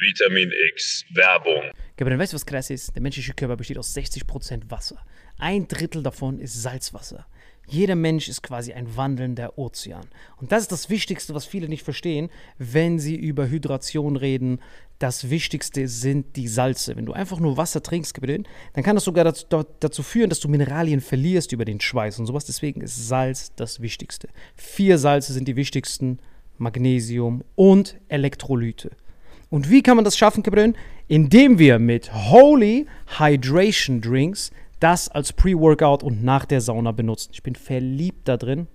Vitamin X Werbung. Aber weißt du, was krass ist? Der menschliche Körper besteht aus 60% Wasser. Ein Drittel davon ist Salzwasser. Jeder Mensch ist quasi ein wandelnder Ozean. Und das ist das Wichtigste, was viele nicht verstehen, wenn sie über Hydration reden. Das Wichtigste sind die Salze. Wenn du einfach nur Wasser trinkst, dann kann das sogar dazu, dazu führen, dass du Mineralien verlierst über den Schweiß und sowas. Deswegen ist Salz das Wichtigste. Vier Salze sind die wichtigsten: Magnesium und Elektrolyte. Und wie kann man das schaffen, Gabriel? Indem wir mit Holy Hydration Drinks das als Pre-Workout und nach der Sauna benutzen. Ich bin verliebt da drin.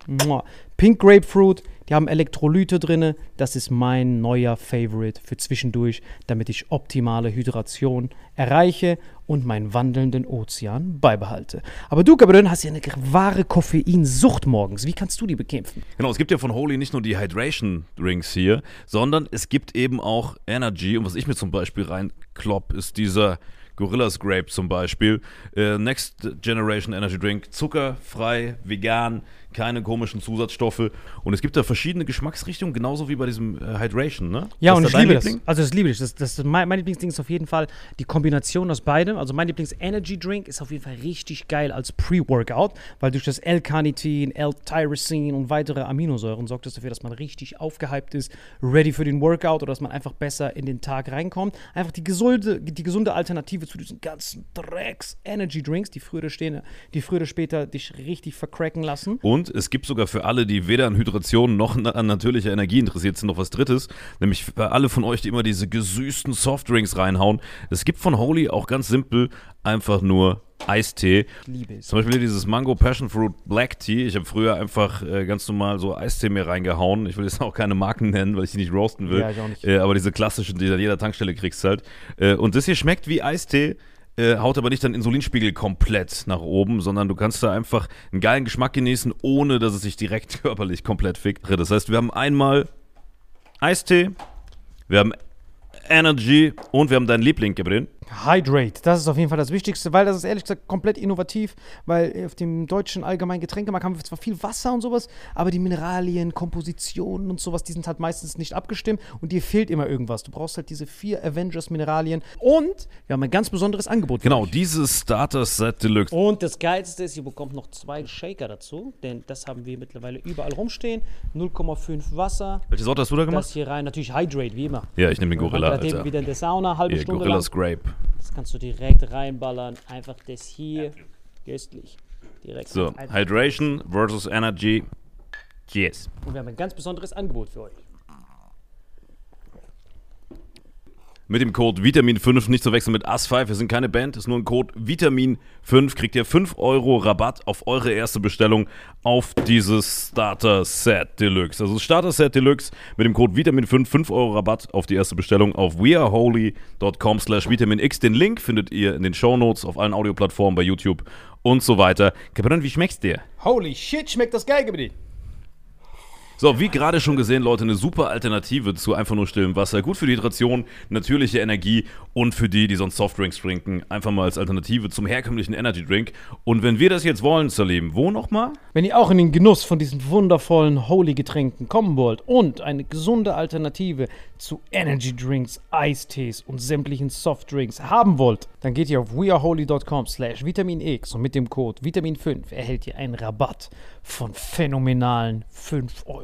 Pink Grapefruit, die haben Elektrolyte drin. Das ist mein neuer Favorite für zwischendurch, damit ich optimale Hydration erreiche und meinen wandelnden Ozean beibehalte. Aber du, Gabriel, hast ja eine wahre Koffeinsucht morgens. Wie kannst du die bekämpfen? Genau, es gibt ja von Holy nicht nur die Hydration Drinks hier, sondern es gibt eben auch Energy. Und was ich mir zum Beispiel reinklopp, ist dieser Gorillas Grape zum Beispiel. Äh, Next Generation Energy Drink, zuckerfrei, vegan, keine komischen Zusatzstoffe. Und es gibt da verschiedene Geschmacksrichtungen, genauso wie bei diesem äh, Hydration, ne? Ja, und ich liebe Liebling? das. Also das liebe ich. Das, das, mein, mein Lieblingsding ist auf jeden Fall die Kombination aus beidem. Also mein Lieblings-Energy-Drink ist auf jeden Fall richtig geil als Pre-Workout, weil durch das L-Carnitin, L-Tyrosin und weitere Aminosäuren sorgt das dafür, dass man richtig aufgehypt ist, ready für den Workout oder dass man einfach besser in den Tag reinkommt. Einfach die gesunde, die gesunde Alternative zu diesen ganzen Drecks-Energy-Drinks, die früher, stehen, die früher oder später dich richtig vercracken lassen. Und und es gibt sogar für alle, die weder an Hydration noch an natürlicher Energie interessiert sind, noch was Drittes. Nämlich für alle von euch, die immer diese gesüßten Softdrinks reinhauen. Es gibt von Holy auch ganz simpel einfach nur Eistee. Liebe es. Zum Beispiel dieses Mango Passion Fruit Black Tea. Ich habe früher einfach äh, ganz normal so Eistee mir reingehauen. Ich will jetzt auch keine Marken nennen, weil ich die nicht roasten will. Ja, ich auch nicht. Äh, aber diese klassischen, die du an jeder Tankstelle kriegst halt. Äh, und das hier schmeckt wie Eistee äh, haut aber nicht deinen Insulinspiegel komplett nach oben, sondern du kannst da einfach einen geilen Geschmack genießen, ohne dass es sich direkt körperlich komplett fickt. Das heißt, wir haben einmal Eistee, wir haben Energy und wir haben deinen Liebling, Gabriel. Hydrate, das ist auf jeden Fall das Wichtigste, weil das ist ehrlich gesagt komplett innovativ, weil auf dem deutschen allgemeinen Getränkemarkt haben wir zwar viel Wasser und sowas, aber die Mineralien, Kompositionen und sowas, die sind halt meistens nicht abgestimmt und dir fehlt immer irgendwas. Du brauchst halt diese vier Avengers-Mineralien und wir haben ein ganz besonderes Angebot. Genau, dieses Starter-Set Deluxe. Und das Geilste ist, ihr bekommt noch zwei Shaker dazu, denn das haben wir mittlerweile überall rumstehen. 0,5 Wasser. Welche Sorte hast du da gemacht? Das hier rein, natürlich Hydrate, wie immer. Ja, ich nehme den Gorilla. Alter. wieder in der Sauna, halbe yeah, Stunde Gorillas lang. Grape. Das kannst du direkt reinballern. Einfach das hier. Köstlich. Direkt so, Hydration versus Energy. Cheers. Und wir haben ein ganz besonderes Angebot für euch. Mit dem Code Vitamin5 nicht zu wechseln mit AS5. Wir sind keine Band, ist nur ein Code Vitamin5. Kriegt ihr 5 Euro Rabatt auf eure erste Bestellung auf dieses Starter Set Deluxe. Also Starter Set Deluxe mit dem Code Vitamin5 5 Euro Rabatt auf die erste Bestellung auf weareholy.com slash vitaminx. Den Link findet ihr in den Show Notes auf allen Audioplattformen bei YouTube und so weiter. Kapitän, wie schmeckt's dir? Holy shit, schmeckt das geil, Gabriel. So, wie gerade schon gesehen, Leute, eine super Alternative zu einfach nur stillem Wasser. Gut für die Hydration, natürliche Energie und für die, die sonst Softdrinks trinken, einfach mal als Alternative zum herkömmlichen Energy Drink. Und wenn wir das jetzt wollen, Salim, wo nochmal? Wenn ihr auch in den Genuss von diesen wundervollen Holy-Getränken kommen wollt und eine gesunde Alternative zu Energy Drinks, Eistees und sämtlichen Softdrinks haben wollt, dann geht ihr auf weareholy.com slash Vitamin X und mit dem Code Vitamin5 erhält ihr einen Rabatt von phänomenalen 5 Euro.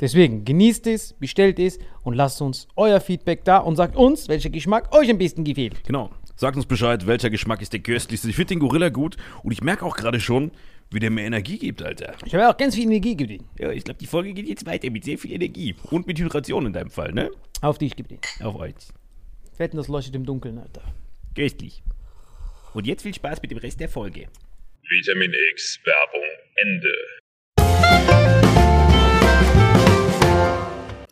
Deswegen genießt es, bestellt es und lasst uns euer Feedback da und sagt uns, welcher Geschmack euch am besten gefällt. Genau. Sagt uns Bescheid, welcher Geschmack ist der köstlichste. Ich finde den Gorilla gut und ich merke auch gerade schon, wie der mir Energie gibt, Alter. Ich habe auch ganz viel Energie gegeben. Ja, ich glaube, die Folge geht jetzt weiter mit sehr viel Energie. Und mit Hydration in deinem Fall, ne? Auf dich, gib den. Auf euch. Wetten, das leuchtet im Dunkeln, Alter. Köstlich. Und jetzt viel Spaß mit dem Rest der Folge. Vitamin X Werbung Ende.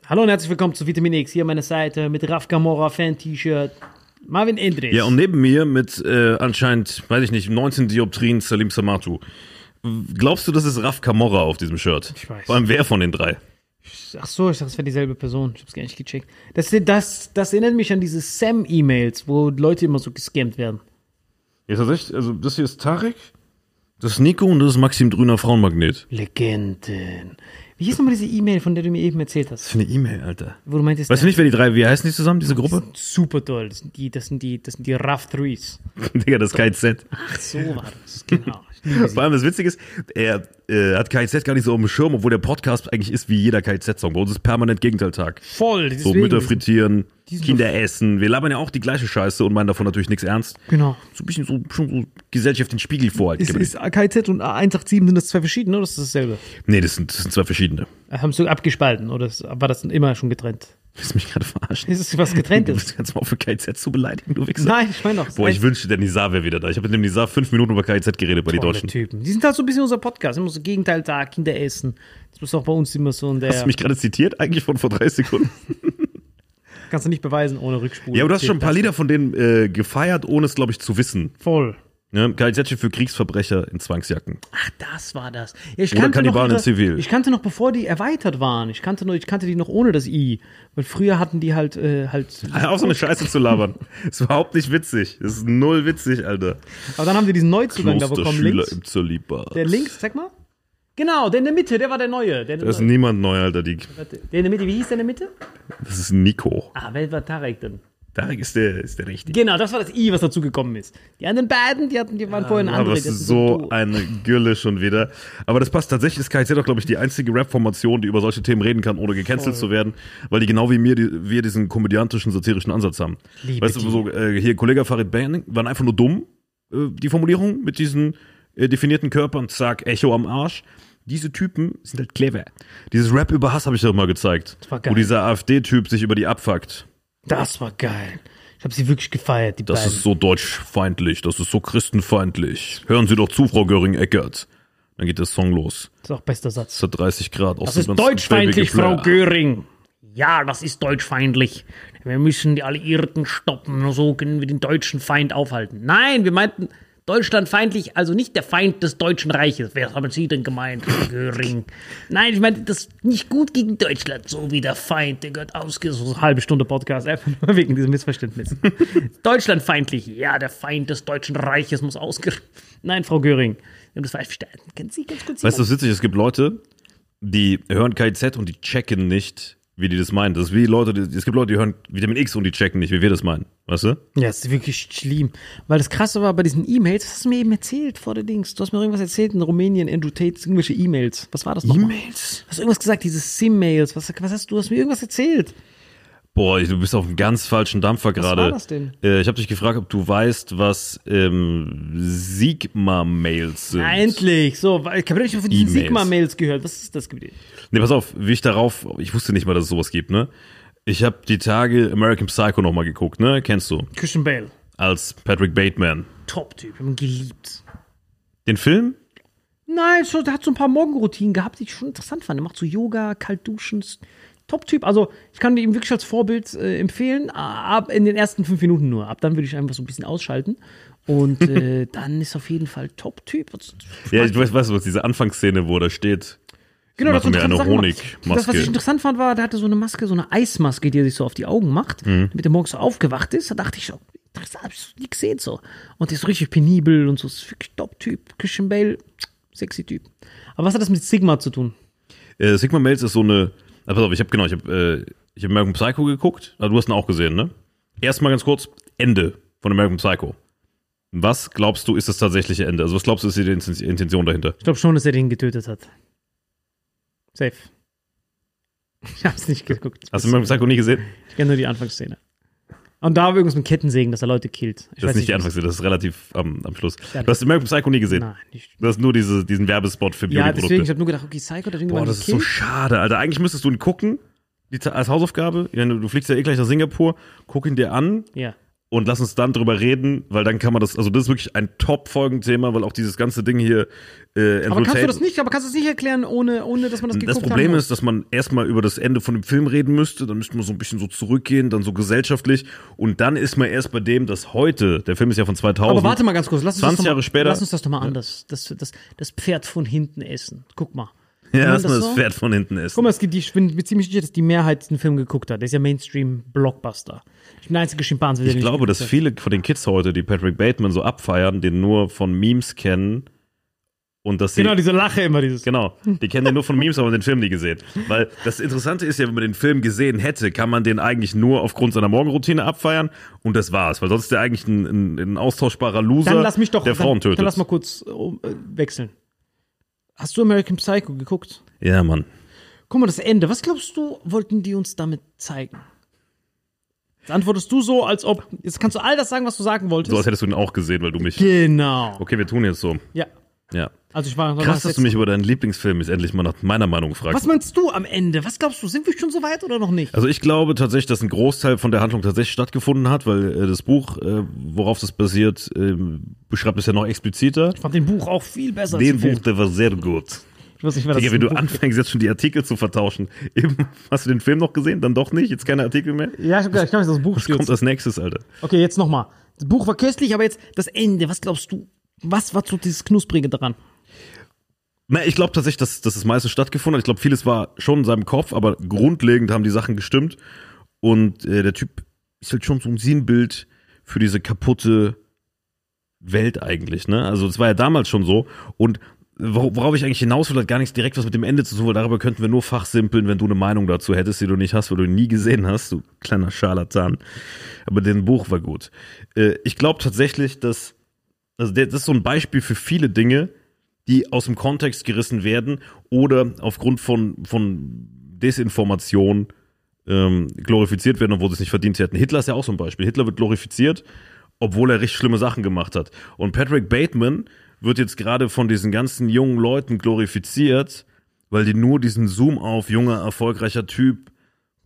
Hallo und herzlich willkommen zu Vitamin X. Hier an meiner Seite mit Raf Gamora Fan-T-Shirt. Marvin Endres. Ja, und neben mir mit äh, anscheinend, weiß ich nicht, 19 Dioptrien Salim Samatu. Glaubst du, das ist Raf Camorra auf diesem Shirt? Ich weiß. Vor allem wer von den drei? Ach so, ich dachte, es wäre dieselbe Person. Ich hab's gar nicht gecheckt. Das, das, das erinnert mich an diese Sam-E-Mails, wo Leute immer so gescammt werden. Ja, tatsächlich, also das hier ist Tarek, das ist Nico und das ist Maxim Drüner Frauenmagnet. Legenden. Wie hieß nochmal diese E-Mail, von der du mir eben erzählt hast? Was für eine E-Mail, Alter. Wo du meintest, Weißt du nicht, wer die drei, wie heißen die zusammen, diese Gruppe? super toll. Das sind die, das sind die, das sind die Rough Threes. Digga, das ist KZ. Ach, so war das. Genau. Vor allem das Witzige ist, er äh, hat KZ gar nicht so auf dem Schirm, obwohl der Podcast eigentlich ist wie jeder KZ-Song. Bei uns ist permanent Gegenteiltag. Voll. So deswegen- Mütter frittieren, Kinder essen. Wir labern ja auch die gleiche Scheiße und meinen davon natürlich nichts ernst. Genau. So ein bisschen so, schon so Gesellschaft den Spiegel vorhalten. Ist, ist KZ und A187 sind das zwei verschiedene oder ist das dasselbe? nee, das sind, das sind zwei verschiedene. Haben sie abgespalten oder war das immer schon getrennt? Willst du mich gerade verarschen? Ist es was getrennt Du ist? bist ganz mal auf für KZ zu beleidigen, du Wichser. Nein, ich meine doch. Boah, ich wünschte, der Nizar wäre wieder da. Ich habe mit dem Nizar fünf Minuten über KZ geredet bei den Tolle Deutschen. Typen. Die sind halt so ein bisschen unser Podcast. Immer so Gegenteil da, Kinder essen. Das ist auch bei uns immer so. Der, Hast du mich gerade zitiert, eigentlich von vor drei Sekunden? kannst du nicht beweisen ohne Rückspulen. ja, aber du hast schon ein paar Lieder von denen äh, gefeiert, ohne es, glaube ich, zu wissen. Voll. Ne? Steht für Kriegsverbrecher in Zwangsjacken. Ach, das war das. Ja, ich Oder kannte Kannibalen noch in Zivil. Ich kannte noch, bevor die erweitert waren. Ich kannte, noch, ich kannte die noch ohne das I. Weil früher hatten die halt, äh, halt. Hör auf, so eine Scheiße zu labern. ist überhaupt nicht witzig. Das ist null witzig, Alter. Aber dann haben wir diesen Neuzugang da bekommen. Schüler Links. im. Der links, sag mal. Genau, der in der Mitte, der war der Neue. Der, Da ist niemand neu, Alter. Die, der in der Mitte, wie hieß der in der Mitte? das ist Nico. Ah, wer war Tarek denn? Tarek ist der, ist der Richtige. Genau, das war das I, was dazu gekommen ist. Die anderen beiden, die hatten, die waren vorher eine andere. Aber es die hatten ist so du- eine Gülle schon wieder. Aber das passt tatsächlich, ist KZ auch, glaube ich, die einzige Rap-Formation, die über solche Themen reden kann, ohne gecancelt zu werden, weil die genau wie mir, die, wir diesen komödiantischen, satirischen Ansatz haben. Liebe weißt du, die. so, äh, hier Kollege Farid Bang waren einfach nur dumm, äh, die Formulierung mit diesen äh, definierten Körpern, zack, Echo am Arsch. Diese Typen sind halt clever. Dieses Rap über Hass habe ich doch mal gezeigt. Das war geil. Wo dieser AfD-Typ sich über die abfuckt. Das war geil. Ich habe sie wirklich gefeiert, die Das beiden. ist so deutschfeindlich, das ist so christenfeindlich. Hören Sie doch zu, Frau Göring-Eckert. Dann geht der Song los. das ist auch bester Satz. Es hat 30 Grad. Das ist deutschfeindlich, Frau Göring. Ja, das ist deutschfeindlich. Wir müssen die Alliierten stoppen, nur so können wir den deutschen Feind aufhalten. Nein, wir meinten deutschlandfeindlich, also nicht der Feind des Deutschen Reiches. Wer haben Sie denn gemeint, Frau Göring? Nein, ich meinte das nicht gut gegen Deutschland, so wie der Feind, der gehört ausge... So eine halbe Stunde Podcast, einfach nur wegen diesem Missverständnis. Deutschlandfeindlich, ja, der Feind des Deutschen Reiches muss ausge... Nein, Frau Göring, wir haben das falsch verstanden. Können Sie ganz kurz... Weißt du, was witzig ist? Es gibt Leute, die hören KZ und die checken nicht, wie die das meinen. Das ist wie Leute, die, es gibt Leute, die hören Vitamin X und die checken nicht, wie wir das meinen. Weißt du? Ja, es ist wirklich schlimm. Weil das Krasse war bei diesen E-Mails, was hast du mir eben erzählt vor der Dings? Du hast mir irgendwas erzählt in Rumänien, Andrew Tate, irgendwelche E-Mails. Was war das nochmal? E-Mails? Du hast irgendwas gesagt, diese Sim-Mails. Was, was hast du? Du hast mir irgendwas erzählt. Boah, du bist auf einem ganz falschen Dampfer gerade. war das denn? Äh, ich habe dich gefragt, ob du weißt, was ähm, Sigma-Mails sind. Endlich! So, ich habe nicht von diesen. Sigma-Mails gehört. Was ist das gewesen? Nee, pass auf, wie ich darauf, ich wusste nicht mal, dass es sowas gibt, ne? Ich habe die Tage American Psycho nochmal geguckt, ne? Kennst du? Christian Bale. Als Patrick Bateman. Top-Typ. Ich hab ihn geliebt. Den Film? Nein, so, der hat so ein paar Morgenroutinen gehabt, die ich schon interessant fand. Er macht so Yoga, kalt duschen. Top-Typ. Also, ich kann ihm wirklich als Vorbild äh, empfehlen. Ab in den ersten fünf Minuten nur. Ab dann würde ich einfach so ein bisschen ausschalten. Und äh, dann ist auf jeden Fall Top-Typ. Ja, ich weiß, weißt du was, diese Anfangsszene, wo da steht, Genau, das mir eine Sachen. Honigmaske. Das, was ich interessant fand, war, der hatte so eine Maske, so eine Eismaske, die er sich so auf die Augen macht, Mhm. damit er morgens so aufgewacht ist. Da dachte ich so, interessant, hab ich so nie gesehen so. Und der ist so richtig penibel und so, ist wirklich Top-Typ. Christian Bale, sexy Typ. Aber was hat das mit Sigma zu tun? äh, Sigma Mails ist so eine, ah, pass auf, ich habe genau, ich habe äh, ich hab American Psycho geguckt, also du hast ihn auch gesehen, ne? Erstmal ganz kurz, Ende von American Psycho. Was glaubst du, ist das tatsächliche Ende? Also was glaubst du, ist die Inten- Intention dahinter? Ich glaube schon, dass er den getötet hat. Safe. Ich hab's nicht geguckt. Hast du American Psycho nie gesehen? Ich kenne nur die Anfangsszene. Und da war irgendwas mit Kettensägen, dass er Leute killt. Ich Das ist nicht die Anfangsszene, das ist relativ am, am Schluss. Ja, Du hast American Psycho nie gesehen. Nein, nicht. Du hast nur diese, diesen Werbespot für Ja, deswegen, ich Beauty-Produkte. habe nur gedacht, okay, Psycho hat Boah, das ist so gekillt. schade, Alter. Eigentlich müsstest du ihn gucken, die, als Hausaufgabe. Ja, Du fliegst ja eh gleich nach Singapur, guck ihn dir an ja. Und lass uns dann drüber reden, weil dann kann man das, also das ist wirklich ein Top-Folgenthema, weil auch dieses ganze Ding hier äh, Aber kannst du das nicht, aber kannst du es nicht erklären, ohne, ohne dass man das geguckt Das Problem ist, dass man erstmal über das Ende von dem Film reden müsste, dann müsste man so ein bisschen so zurückgehen, dann so gesellschaftlich und dann ist man erst bei dem, dass heute, der Film ist ja von 2000. Aber warte mal ganz kurz, lass uns 20 das doch mal, Jahre später- Lass uns das doch mal anders. Das, das, das Pferd von hinten essen. Guck mal. Ja, dass man das so? Pferd von hinten ist. Guck mal, es gibt die, ich bin ziemlich sicher, dass die Mehrheit den Film geguckt hat. Der ist ja Mainstream-Blockbuster. Ich bin der einzige Schimpanse, der Ich den glaube, dass viele von den Kids heute, die Patrick Bateman so abfeiern, den nur von Memes kennen Und dass sie, Genau, diese Lache immer, dieses. Genau, die kennen den nur von Memes, aber den Film nie gesehen. Weil das Interessante ist ja, wenn man den Film gesehen hätte, kann man den eigentlich nur aufgrund seiner Morgenroutine abfeiern und das war's. Weil sonst ist der eigentlich ein, ein, ein austauschbarer Loser, Dann lass mich doch. der Frauen dann, tötet. Dann lass mal kurz äh, wechseln. Hast du American Psycho geguckt? ja, Mann. Guck mal, das Ende. Was glaubst du, wollten die uns damit zeigen? Jetzt antwortest du so, als ob. Jetzt kannst du all das sagen, was du sagen wolltest. So als hättest du den auch gesehen, weil du mich. genau. Okay, wir tun jetzt so. Ja. Ja. Also ich war. Krass, dass du mich über deinen Lieblingsfilm jetzt endlich mal nach meiner Meinung fragst. Was meinst du am Ende? Was glaubst du? Sind wir schon so weit oder noch nicht? Also ich glaube tatsächlich, dass ein Großteil von der Handlung tatsächlich stattgefunden hat, weil äh, das Buch, äh, worauf das basiert, äh, beschreibt es ja noch expliziter. Ich fand den Buch auch viel besser Den als den Buch, Film. der war sehr gut. Ich weiß nicht, wer das Digga, wenn du anfängst, jetzt schon die Artikel zu vertauschen. Eben, hast du den Film noch gesehen? Dann doch nicht? Jetzt keine Artikel mehr? Ja, ich, ich kann mich das Buch Was kommt als nächstes, Alter? Okay, jetzt nochmal. Das Buch war köstlich, aber jetzt das Ende. Was glaubst du? Was war so dieses Knusprige daran? Na, ich glaube tatsächlich, dass, dass das meiste stattgefunden hat. Ich glaube, vieles war schon in seinem Kopf, aber grundlegend haben die Sachen gestimmt. Und äh, der Typ ist halt schon so ein Sinnbild für diese kaputte Welt eigentlich, ne? Also das war ja damals schon so. Und wor- worauf ich eigentlich hinaus will, hat gar nichts direkt was mit dem Ende zu tun, weil darüber könnten wir nur fachsimpeln, wenn du eine Meinung dazu hättest, die du nicht hast, weil du ihn nie gesehen hast, du kleiner Scharlatan. Aber den Buch war gut. Äh, ich glaube tatsächlich, dass, also das ist so ein Beispiel für viele Dinge, die aus dem Kontext gerissen werden oder aufgrund von, von Desinformation ähm, glorifiziert werden, obwohl sie es nicht verdient hätten. Hitler ist ja auch so ein Beispiel. Hitler wird glorifiziert, obwohl er richtig schlimme Sachen gemacht hat. Und Patrick Bateman wird jetzt gerade von diesen ganzen jungen Leuten glorifiziert, weil die nur diesen Zoom auf junger, erfolgreicher Typ,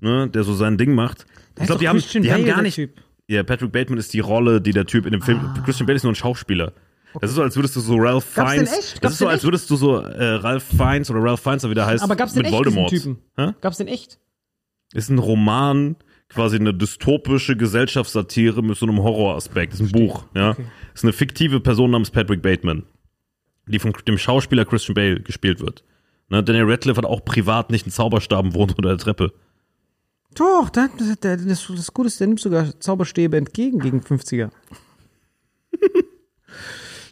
ne, der so sein Ding macht. Ich glaube, die haben, die haben Bale, gar der nicht. Ja, Patrick Bateman ist die Rolle, die der Typ in dem Film. Christian Bale ist nur ein Schauspieler. Das ist so, als würdest du so Ralph Gab's den Fiennes. echt? Das Gab's ist so, als echt? würdest du so äh, Ralph Fiennes oder Ralph Fiennes, wie der heißt, Aber gab's den mit echt, Voldemort. Typen? Hä? Gab's den echt? Ist ein Roman, quasi eine dystopische Gesellschaftssatire mit so einem Horroraspekt. Ist ein Buch, ja. Okay. Ist eine fiktive Person namens Patrick Bateman, die von dem Schauspieler Christian Bale gespielt wird. Ne, Daniel Radcliffe hat auch privat nicht einen Zauberstab und wohnt unter der Treppe. Doch, der, das, das Gute ist, der nimmt sogar Zauberstäbe entgegen gegen 50er.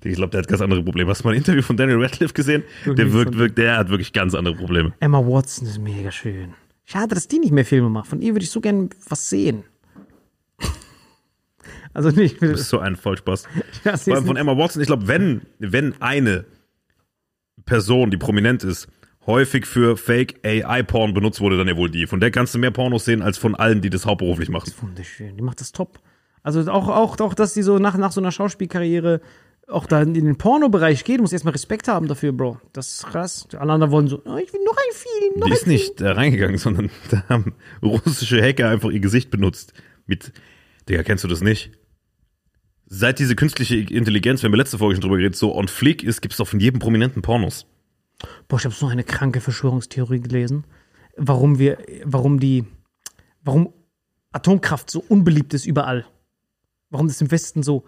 Ich glaube, der hat ganz andere Probleme. Hast du mal ein Interview von Daniel Radcliffe gesehen? Der wirkt, wirkt, der hat wirklich ganz andere Probleme. Emma Watson ist mega schön. Schade, dass die nicht mehr Filme macht. Von ihr würde ich so gern was sehen. Also nicht. Das ist so ein Vollspaß. Ja, Vor allem ist von Emma Watson, ich glaube, wenn, wenn eine Person, die prominent ist, häufig für Fake AI-Porn benutzt wurde, dann ja wohl die. Von der kannst du mehr Pornos sehen, als von allen, die das hauptberuflich machen. Wunderschön. Die macht das top. Also auch, auch, auch dass die so nach, nach so einer Schauspielkarriere auch da in den Pornobereich geht, muss erstmal Respekt haben dafür, Bro. Das ist krass. Alle anderen wollen so, oh, ich will noch ein Film, noch Die ein ist nicht da reingegangen, sondern da haben russische Hacker einfach ihr Gesicht benutzt. Mit, Digga, kennst du das nicht? Seit diese künstliche Intelligenz, wir haben letzte Folge schon drüber geredet, so on fleek ist, gibt's doch von jedem Prominenten Pornos. Boah, ich habe so eine kranke Verschwörungstheorie gelesen, warum wir, warum die, warum Atomkraft so unbeliebt ist überall. Warum das im Westen so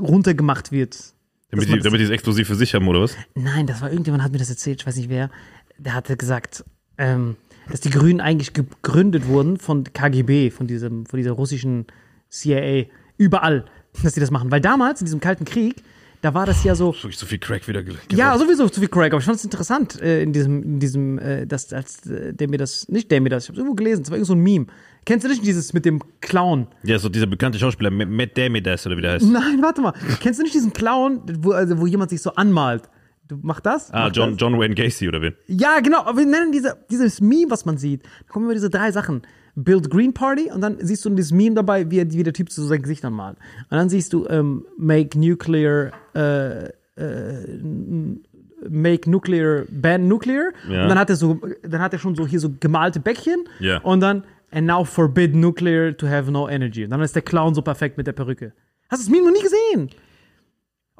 runtergemacht wird. Damit die, damit die es exklusiv für sich haben, oder was? Nein, das war irgendjemand hat mir das erzählt, ich weiß nicht wer. Der hatte gesagt, ähm, dass die Grünen eigentlich gegründet wurden von KGB, von diesem, von dieser russischen CIA, überall, dass die das machen. Weil damals in diesem Kalten Krieg, da war das ja so, Wirklich so viel Crack wieder ge ja, sowieso zu viel Craig, aber ich fand es interessant, äh, in diesem, in diesem, äh, das, als äh, der mir das, nicht der mir das, ich habe irgendwo gelesen, es war irgend so ein Meme. Kennst du nicht dieses mit dem Clown? Ja, so dieser bekannte Schauspieler, Matt- Matt Damidas oder wie der heißt. Nein, warte mal. Kennst du nicht diesen Clown, wo, also, wo jemand sich so anmalt? Du mach das? Ah, Mach John, das? John Wayne Gacy oder wen? Ja, genau. Aber wir nennen diese, dieses Meme, was man sieht. Da kommen immer diese drei Sachen. Build Green Party und dann siehst du dieses Meme dabei, wie, wie der Typ so sein Gesicht anmalt. Und dann siehst du ähm, Make Nuclear, äh, äh, Make Nuclear, Ban Nuclear. Ja. Und dann hat er so, dann hat er schon so hier so gemalte Bäckchen. Ja. Und dann And now forbid nuclear to have no energy. Und dann ist der Clown so perfekt mit der Perücke. Hast du das Meme noch nie gesehen?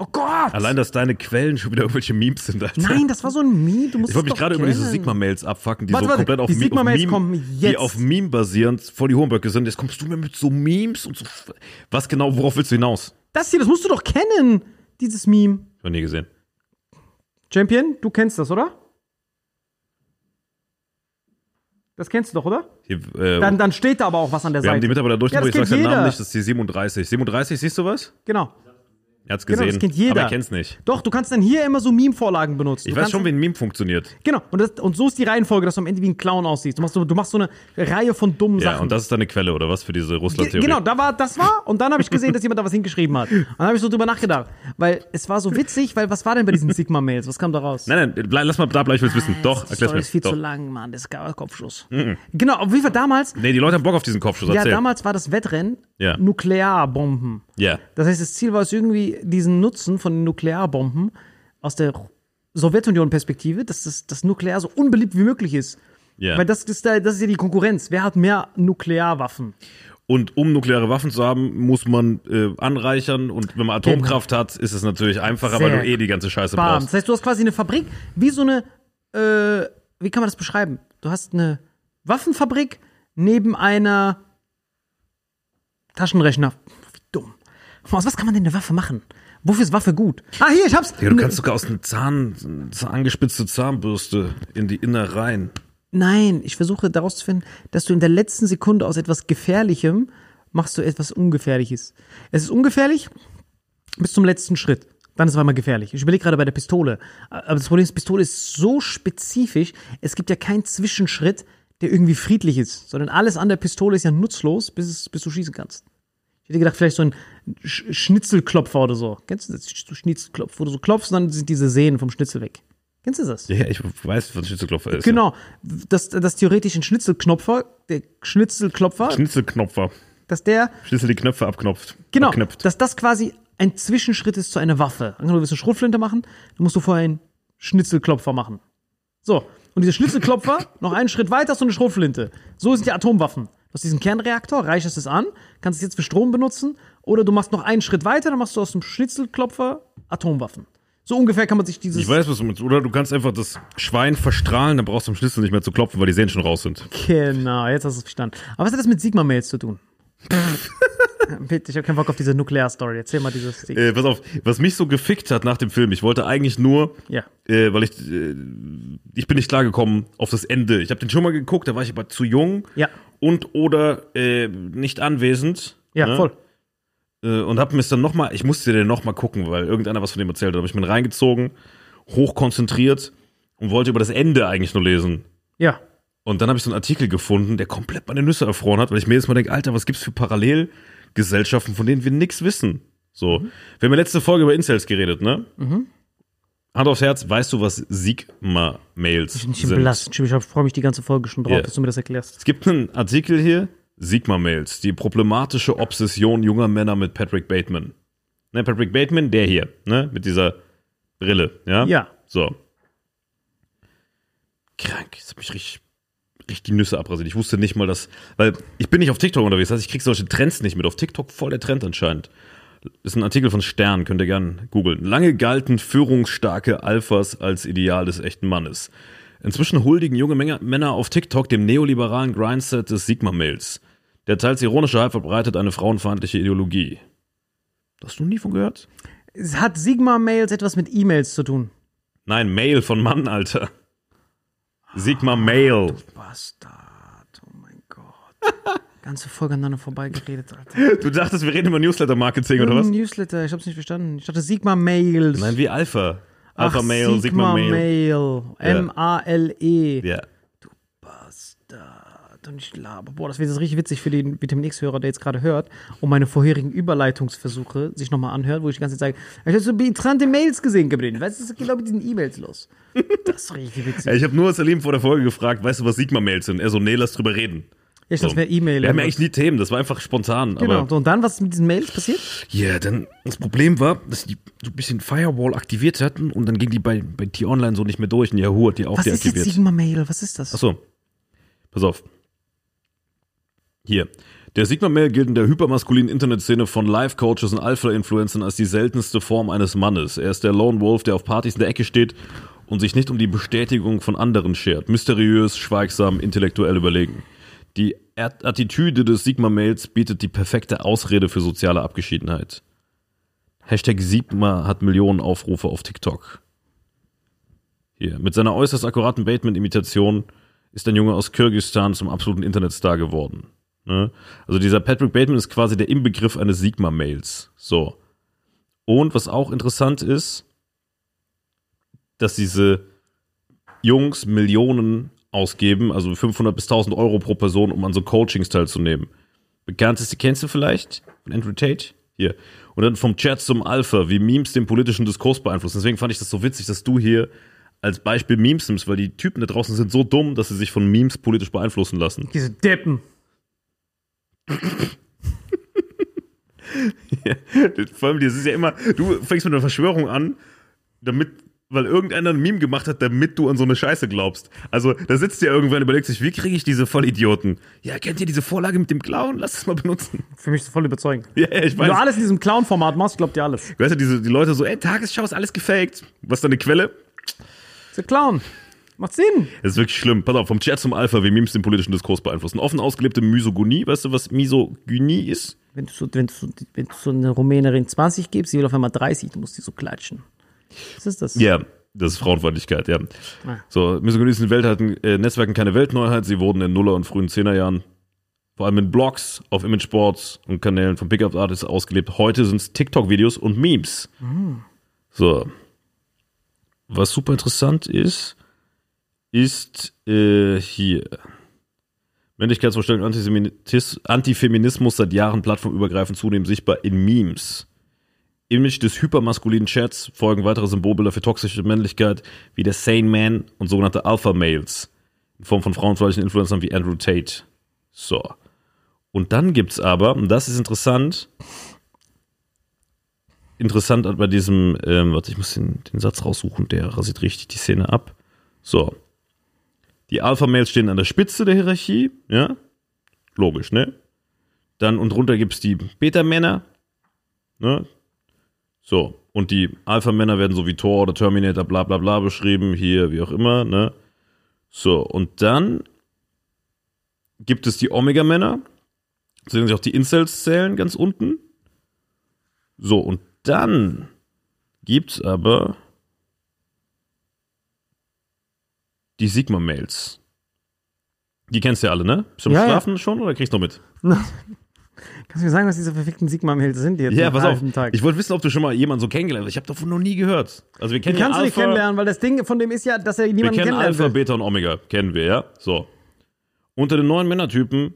Oh Gott! Allein, dass deine Quellen schon wieder irgendwelche Memes sind, Alter. Nein, das war so ein Meme. Du musst Ich wollte mich gerade über diese. Sigma-Mails abfacken, die Warte, so warte, komplett auf, die Mi- auf Sigma-Mails Meme, kommen die auf Meme basierend voll die Hohenböcke sind. Jetzt kommst du mir mit so Memes und so. Was genau, worauf willst du hinaus? Das hier, das musst du doch kennen, dieses Meme. Ich habe nie gesehen. Champion, du kennst das, oder? Das kennst du doch, oder? Hier, äh, Dann, dann steht da aber auch was an der wir haben Seite. die Mitarbeiter durch, Ja, ich kennt den Namen nicht, das ist die 37. 37, siehst du was? Genau. Er hat's Genau, gesehen, das kennt jeder. aber er kennt's nicht. Doch, du kannst dann hier immer so Meme-Vorlagen benutzen. Ich du weiß schon, wie ein Meme funktioniert. Genau, und, das, und so ist die Reihenfolge, dass du am Ende wie ein Clown aussiehst. Du machst so, du machst so eine Reihe von dummen Ja, Sachen. und das ist deine Quelle, oder was, für diese Russland-Theorie? Genau, da war, das war, und dann habe ich gesehen, dass jemand da was hingeschrieben hat. Und dann habe ich so drüber nachgedacht. Weil es war so witzig, weil was war denn bei diesen Sigma-Mails? Was kam da raus? Nein, nein, bleib, lass mal da bleiben, ich will's wissen. Doch, Die erklär's mir. ist viel Doch. zu lang, Mann. Das ist Kopfschuss. Genau, auf jeden Fall damals, Nee, die Leute haben Bock auf diesen Kopfschuss, ja, erzähl. damals war das Wettrennen Ja. Nuklearbomben. Ja. Das heißt, das Ziel war es irgendwie, diesen Nutzen von den Nuklearbomben aus der Sowjetunion-Perspektive, dass das, das Nuklear so unbeliebt wie möglich ist. Ja. Weil das ist, da, das ist ja die Konkurrenz. Wer hat mehr Nuklearwaffen? Und um nukleare Waffen zu haben, muss man äh, anreichern. Und wenn man Atomkraft hat, ist es natürlich einfacher, weil Sehr du eh die ganze Scheiße Bam. brauchst. Das heißt, du hast quasi eine Fabrik, wie so eine, äh, wie kann man das beschreiben? Du hast eine Waffenfabrik neben einer Taschenrechner. Aus was kann man denn eine Waffe machen? Wofür ist Waffe gut? Ah, hier, ich hab's. Ja, du kannst sogar aus einem Zahn, angespitzte Zahnbürste in die Innereien. Nein, ich versuche daraus zu finden, dass du in der letzten Sekunde aus etwas Gefährlichem machst du etwas Ungefährliches. Es ist ungefährlich bis zum letzten Schritt. Dann ist es einmal gefährlich. Ich überlege gerade bei der Pistole. Aber das Problem ist, Pistole ist so spezifisch, es gibt ja keinen Zwischenschritt, der irgendwie friedlich ist, sondern alles an der Pistole ist ja nutzlos, bis, es, bis du schießen kannst. Ich hätte gedacht, vielleicht so ein Sch Schnitzelklopfer oder so. Kennst du das? So Schnitzelklopf, wo du so klopfst und dann sind diese Sehnen vom Schnitzel weg. Kennst du das? Ja, ich weiß, was Schnitzelklopfer ist. Genau, dass, dass theoretisch ein Schnitzelknopfer, der Schnitzelklopfer, Schnitzelknopfer. dass der, Schnitzel die Knöpfe abknopft. genau, Abknöpft. dass das quasi ein Zwischenschritt ist zu einer Waffe. Angenommen, du willst eine Schrotflinte machen, dann musst du vorher einen Schnitzelklopfer machen. So, und dieser Schnitzelklopfer, noch einen Schritt weiter hast du eine Schrotflinte. So sind die Atomwaffen. Du hast diesen Kernreaktor, reichest es an, kannst es jetzt für Strom benutzen, oder du machst noch einen Schritt weiter, dann machst du aus dem Schnitzelklopfer Atomwaffen. So ungefähr kann man sich dieses. Ich weiß, was du meinst. Oder du kannst einfach das Schwein verstrahlen, dann brauchst du am Schlüssel nicht mehr zu klopfen, weil die Sehnen schon raus sind. Genau, jetzt hast du es verstanden. Aber was hat das mit Sigma-Mails zu tun? Bitte, ich habe keinen Bock auf diese Nuklear-Story. Erzähl mal dieses Ding. Äh, pass auf, was mich so gefickt hat nach dem Film, ich wollte eigentlich nur, Ja. äh, weil ich, äh, ich bin nicht klargekommen auf das Ende. Ich habe den schon mal geguckt, da war ich aber zu jung Ja. und oder äh, nicht anwesend. Ja, ne? voll. Äh, und hab mir es dann noch mal, ich musste den noch mal gucken, weil irgendeiner was von dem erzählt hat. Habe ich mir reingezogen, hochkonzentriert und wollte über das Ende eigentlich nur lesen. Ja. Und dann habe ich so einen Artikel gefunden, der komplett meine Nüsse erfroren hat, weil ich mir jetzt mal denke, Alter, was gibt's für Parallelgesellschaften, von denen wir nichts wissen? So. Wir haben ja letzte Folge über Incels geredet, ne? Hand aufs Herz, weißt du, was Sigma-Mails Ich bin nicht sind? belastet. Ich freue mich die ganze Folge schon drauf, Ja. dass du mir das erklärst. Es gibt einen Artikel hier, Sigma-Mails, die problematische Obsession junger Männer mit Patrick Bateman. Ne, Patrick Bateman, der hier, ne, mit dieser Brille, ja? Ja. So. Krank, das hat mich richtig, richtig die Nüsse abrasiert. Ich wusste nicht mal, dass, weil ich bin nicht auf TikTok unterwegs, das heißt, ich krieg solche Trends nicht mit. Auf TikTok voll der Trend anscheinend. Das ist ein Artikel von Stern, könnt ihr gern googeln. Lange galten führungsstarke Alphas als Ideal des echten Mannes. Inzwischen huldigen junge Männer auf TikTok dem neoliberalen Grindset des Sigma-Mails. Der teils ironische Hype verbreitet eine frauenfeindliche Ideologie. Hast du nie von gehört? Es hat Sigma-Mails etwas mit E-Mails zu tun. Nein, Mail von Mann, Alter. Sigma Mail. Bastard. Oh mein Gott. Ganze Folge aneinander vorbeigeredet, Alter. Du dachtest, wir reden über Newsletter-Marketing oder was? Newsletter, ich hab's nicht verstanden. Ich dachte Sigma-Mails. Nein, wie Alpha. Alpha Ach, Mail, Sigma Mail. Mail. M-A-L-E. Ja. Und ich laber. Boah, das wird jetzt richtig witzig für den Vitamin X-Hörer, der jetzt gerade hört und meine vorherigen Überleitungsversuche sich nochmal anhört, wo ich die ganze Zeit sage, ich habe so interessante Mails gesehen, Gabriel. Was ist genau mit diesen E-Mails los? Das ist richtig witzig. Ich habe nur Salim vor der Folge gefragt, weißt du, was Sigma Mails sind? Er so, nee, lass drüber reden. Ich dachte, das wäre E-Mail. Wir haben ja eigentlich nie Themen, das war einfach spontan. Genau. So, und dann, was ist mit diesen Mails passiert? ja, dann das Problem war, dass die so ein bisschen Firewall aktiviert hatten und dann ging die bei, bei T-Online so nicht mehr durch und Yahoo hat die auch Was ist jetzt deaktiviert. Sigma-Mail? Was ist das? Ach so. Pass auf. Hier. Der Sigma-Mail gilt in der hypermaskulinen Internetszene von Life-Coaches und Alpha-Influencern als die seltenste Form eines Mannes. Er ist der Lone Wolf, der auf Partys in der Ecke steht und sich nicht um die Bestätigung von anderen schert. Mysteriös, schweigsam, intellektuell überlegen. Die At- Attitüde des Sigma-Mails bietet die perfekte Ausrede für soziale Abgeschiedenheit. Hashtag Sigma hat Millionen Aufrufe auf TikTok. Hier. Mit seiner äußerst akkuraten Bateman-Imitation ist ein Junge aus Kirgisistan zum absoluten Internetstar geworden. Ne? Also dieser Patrick Bateman ist quasi der Inbegriff eines Sigma-Mails. So. Und was auch interessant ist, dass diese Jungs Millionen ausgeben, also 500 bis 1000 Euro pro Person, um an so Coachings teilzunehmen. Bekannteste kennst du vielleicht Andrew Tate? Hier. Und dann vom Chat zum Alpha, wie Memes den politischen Diskurs beeinflussen. Deswegen fand ich das so witzig, dass du hier als Beispiel Memes nimmst, weil die Typen da draußen sind so dumm, dass sie sich von Memes politisch beeinflussen lassen. Diese Deppen. Ja, vor allem, das ist ja immer, du fängst mit einer Verschwörung an, damit, weil irgendeiner ein Meme gemacht hat, damit du an so eine Scheiße glaubst. Also, da sitzt ja irgendwann und überlegt sich, wie kriege ich diese Vollidioten? Ja, kennt ihr diese Vorlage mit dem Clown? Lass es mal benutzen. Für mich ist voll überzeugend. Ja, ja, ich Wenn du weiß. alles in diesem Clown-Format machst, glaubt ihr alles. Weißt du, diese, die Leute so, ey, Tagesschau ist alles gefaked. Was ist deine Quelle? Ein Clown. Macht Sinn. Das ist wirklich schlimm. Pass auf, vom Chat zum Alpha, wie Memes den politischen Diskurs beeinflussen. Offen ausgelebte Misogynie. Weißt du, was Misogynie ist? Wenn du, so, wenn, du so, wenn du so eine Rumänerin 20 gibst, sie will auf einmal 30, du musst die so klatschen. Was ist das? Ja, das ist Frauenfeindlichkeit, ja. Ah. So, Misogynie ist in Welthalten, äh, Netzwerken keine Weltneuheit. Sie wurden in Nuller- und frühen Zehnerjahren vor allem in Blogs, auf Imageboards und Kanälen von Pickup Artists ausgelebt. Heute sind es TikTok-Videos und Memes. So. Was super interessant ist, ist äh, hier. Männlichkeitsvorstellung, Antisemitis, Antifeminismus seit Jahren plattformübergreifend zunehmend sichtbar in Memes. Image des hypermaskulinen Chats folgen weitere Symbolbilder für toxische Männlichkeit wie der Sane Man und sogenannte Alpha Males in Form von frauenfeindlichen Influencern wie Andrew Tate. So. Und dann gibt's aber, und das ist interessant, interessant bei diesem, ähm, warte, ich muss den, den Satz raussuchen, der rasiert richtig die Szene ab. So. Die Alpha-Males stehen an der Spitze der Hierarchie, ja? Logisch, ne? Dann und drunter gibt's die Beta-Männer, ne? So. Und die Alpha-Männer werden so wie Thor oder Terminator, bla bla bla beschrieben, hier, wie auch immer, ne? So. Und dann gibt es die Omega-Männer, denen sich auch die Incels zählen, ganz unten. So, und dann gibt's aber die Sigma-Mails. Die kennst du ja alle, ne? Bist du am Ja, ja. Schlafen schon oder kriegst du noch mit? Kannst du mir sagen, was diese verfickten Sigma-Mails sind, jetzt Ja, pass auf. Tag? Ich wollte wissen, ob du schon mal jemanden so kennengelernt hast. Ich habe davon noch nie gehört. Also wir kennen ja kannst du nicht kennenlernen, weil das Ding von dem ist ja, dass er wir niemanden kennen kennenlernen Alpha, will. Beta und Omega. Kennen wir, ja? So. Unter den neuen Männertypen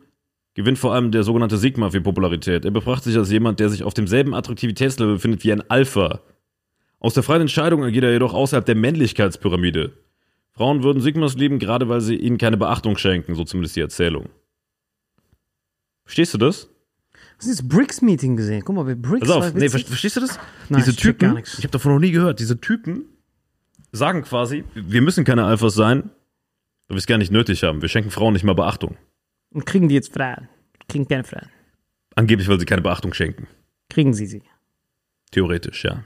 gewinnt vor allem der sogenannte Sigma für Popularität. Er betrachtet sich als jemand, der sich auf demselben Attraktivitätslevel befindet wie ein Alpha. Aus der freien Entscheidung agiert er jedoch außerhalb der Männlichkeitspyramide. Frauen würden Sigmas lieben, gerade weil sie ihnen keine Beachtung schenken, so zumindest die Erzählung. Verstehst du das? Hast du das BRICS-Meeting gesehen? Guck mal, bei BRICS Pass auf, nee, ver verstehst du das? Nein, diese ich Typen, gar nichts. ich habe davon noch nie gehört, diese Typen sagen quasi, wir müssen keine Alphas sein, weil wir es gar nicht nötig haben. Wir schenken Frauen nicht mal Beachtung. Und kriegen die jetzt Frauen? Kriegen keine Frauen. Angeblich, weil sie keine Beachtung schenken. Kriegen sie sie. Theoretisch, ja.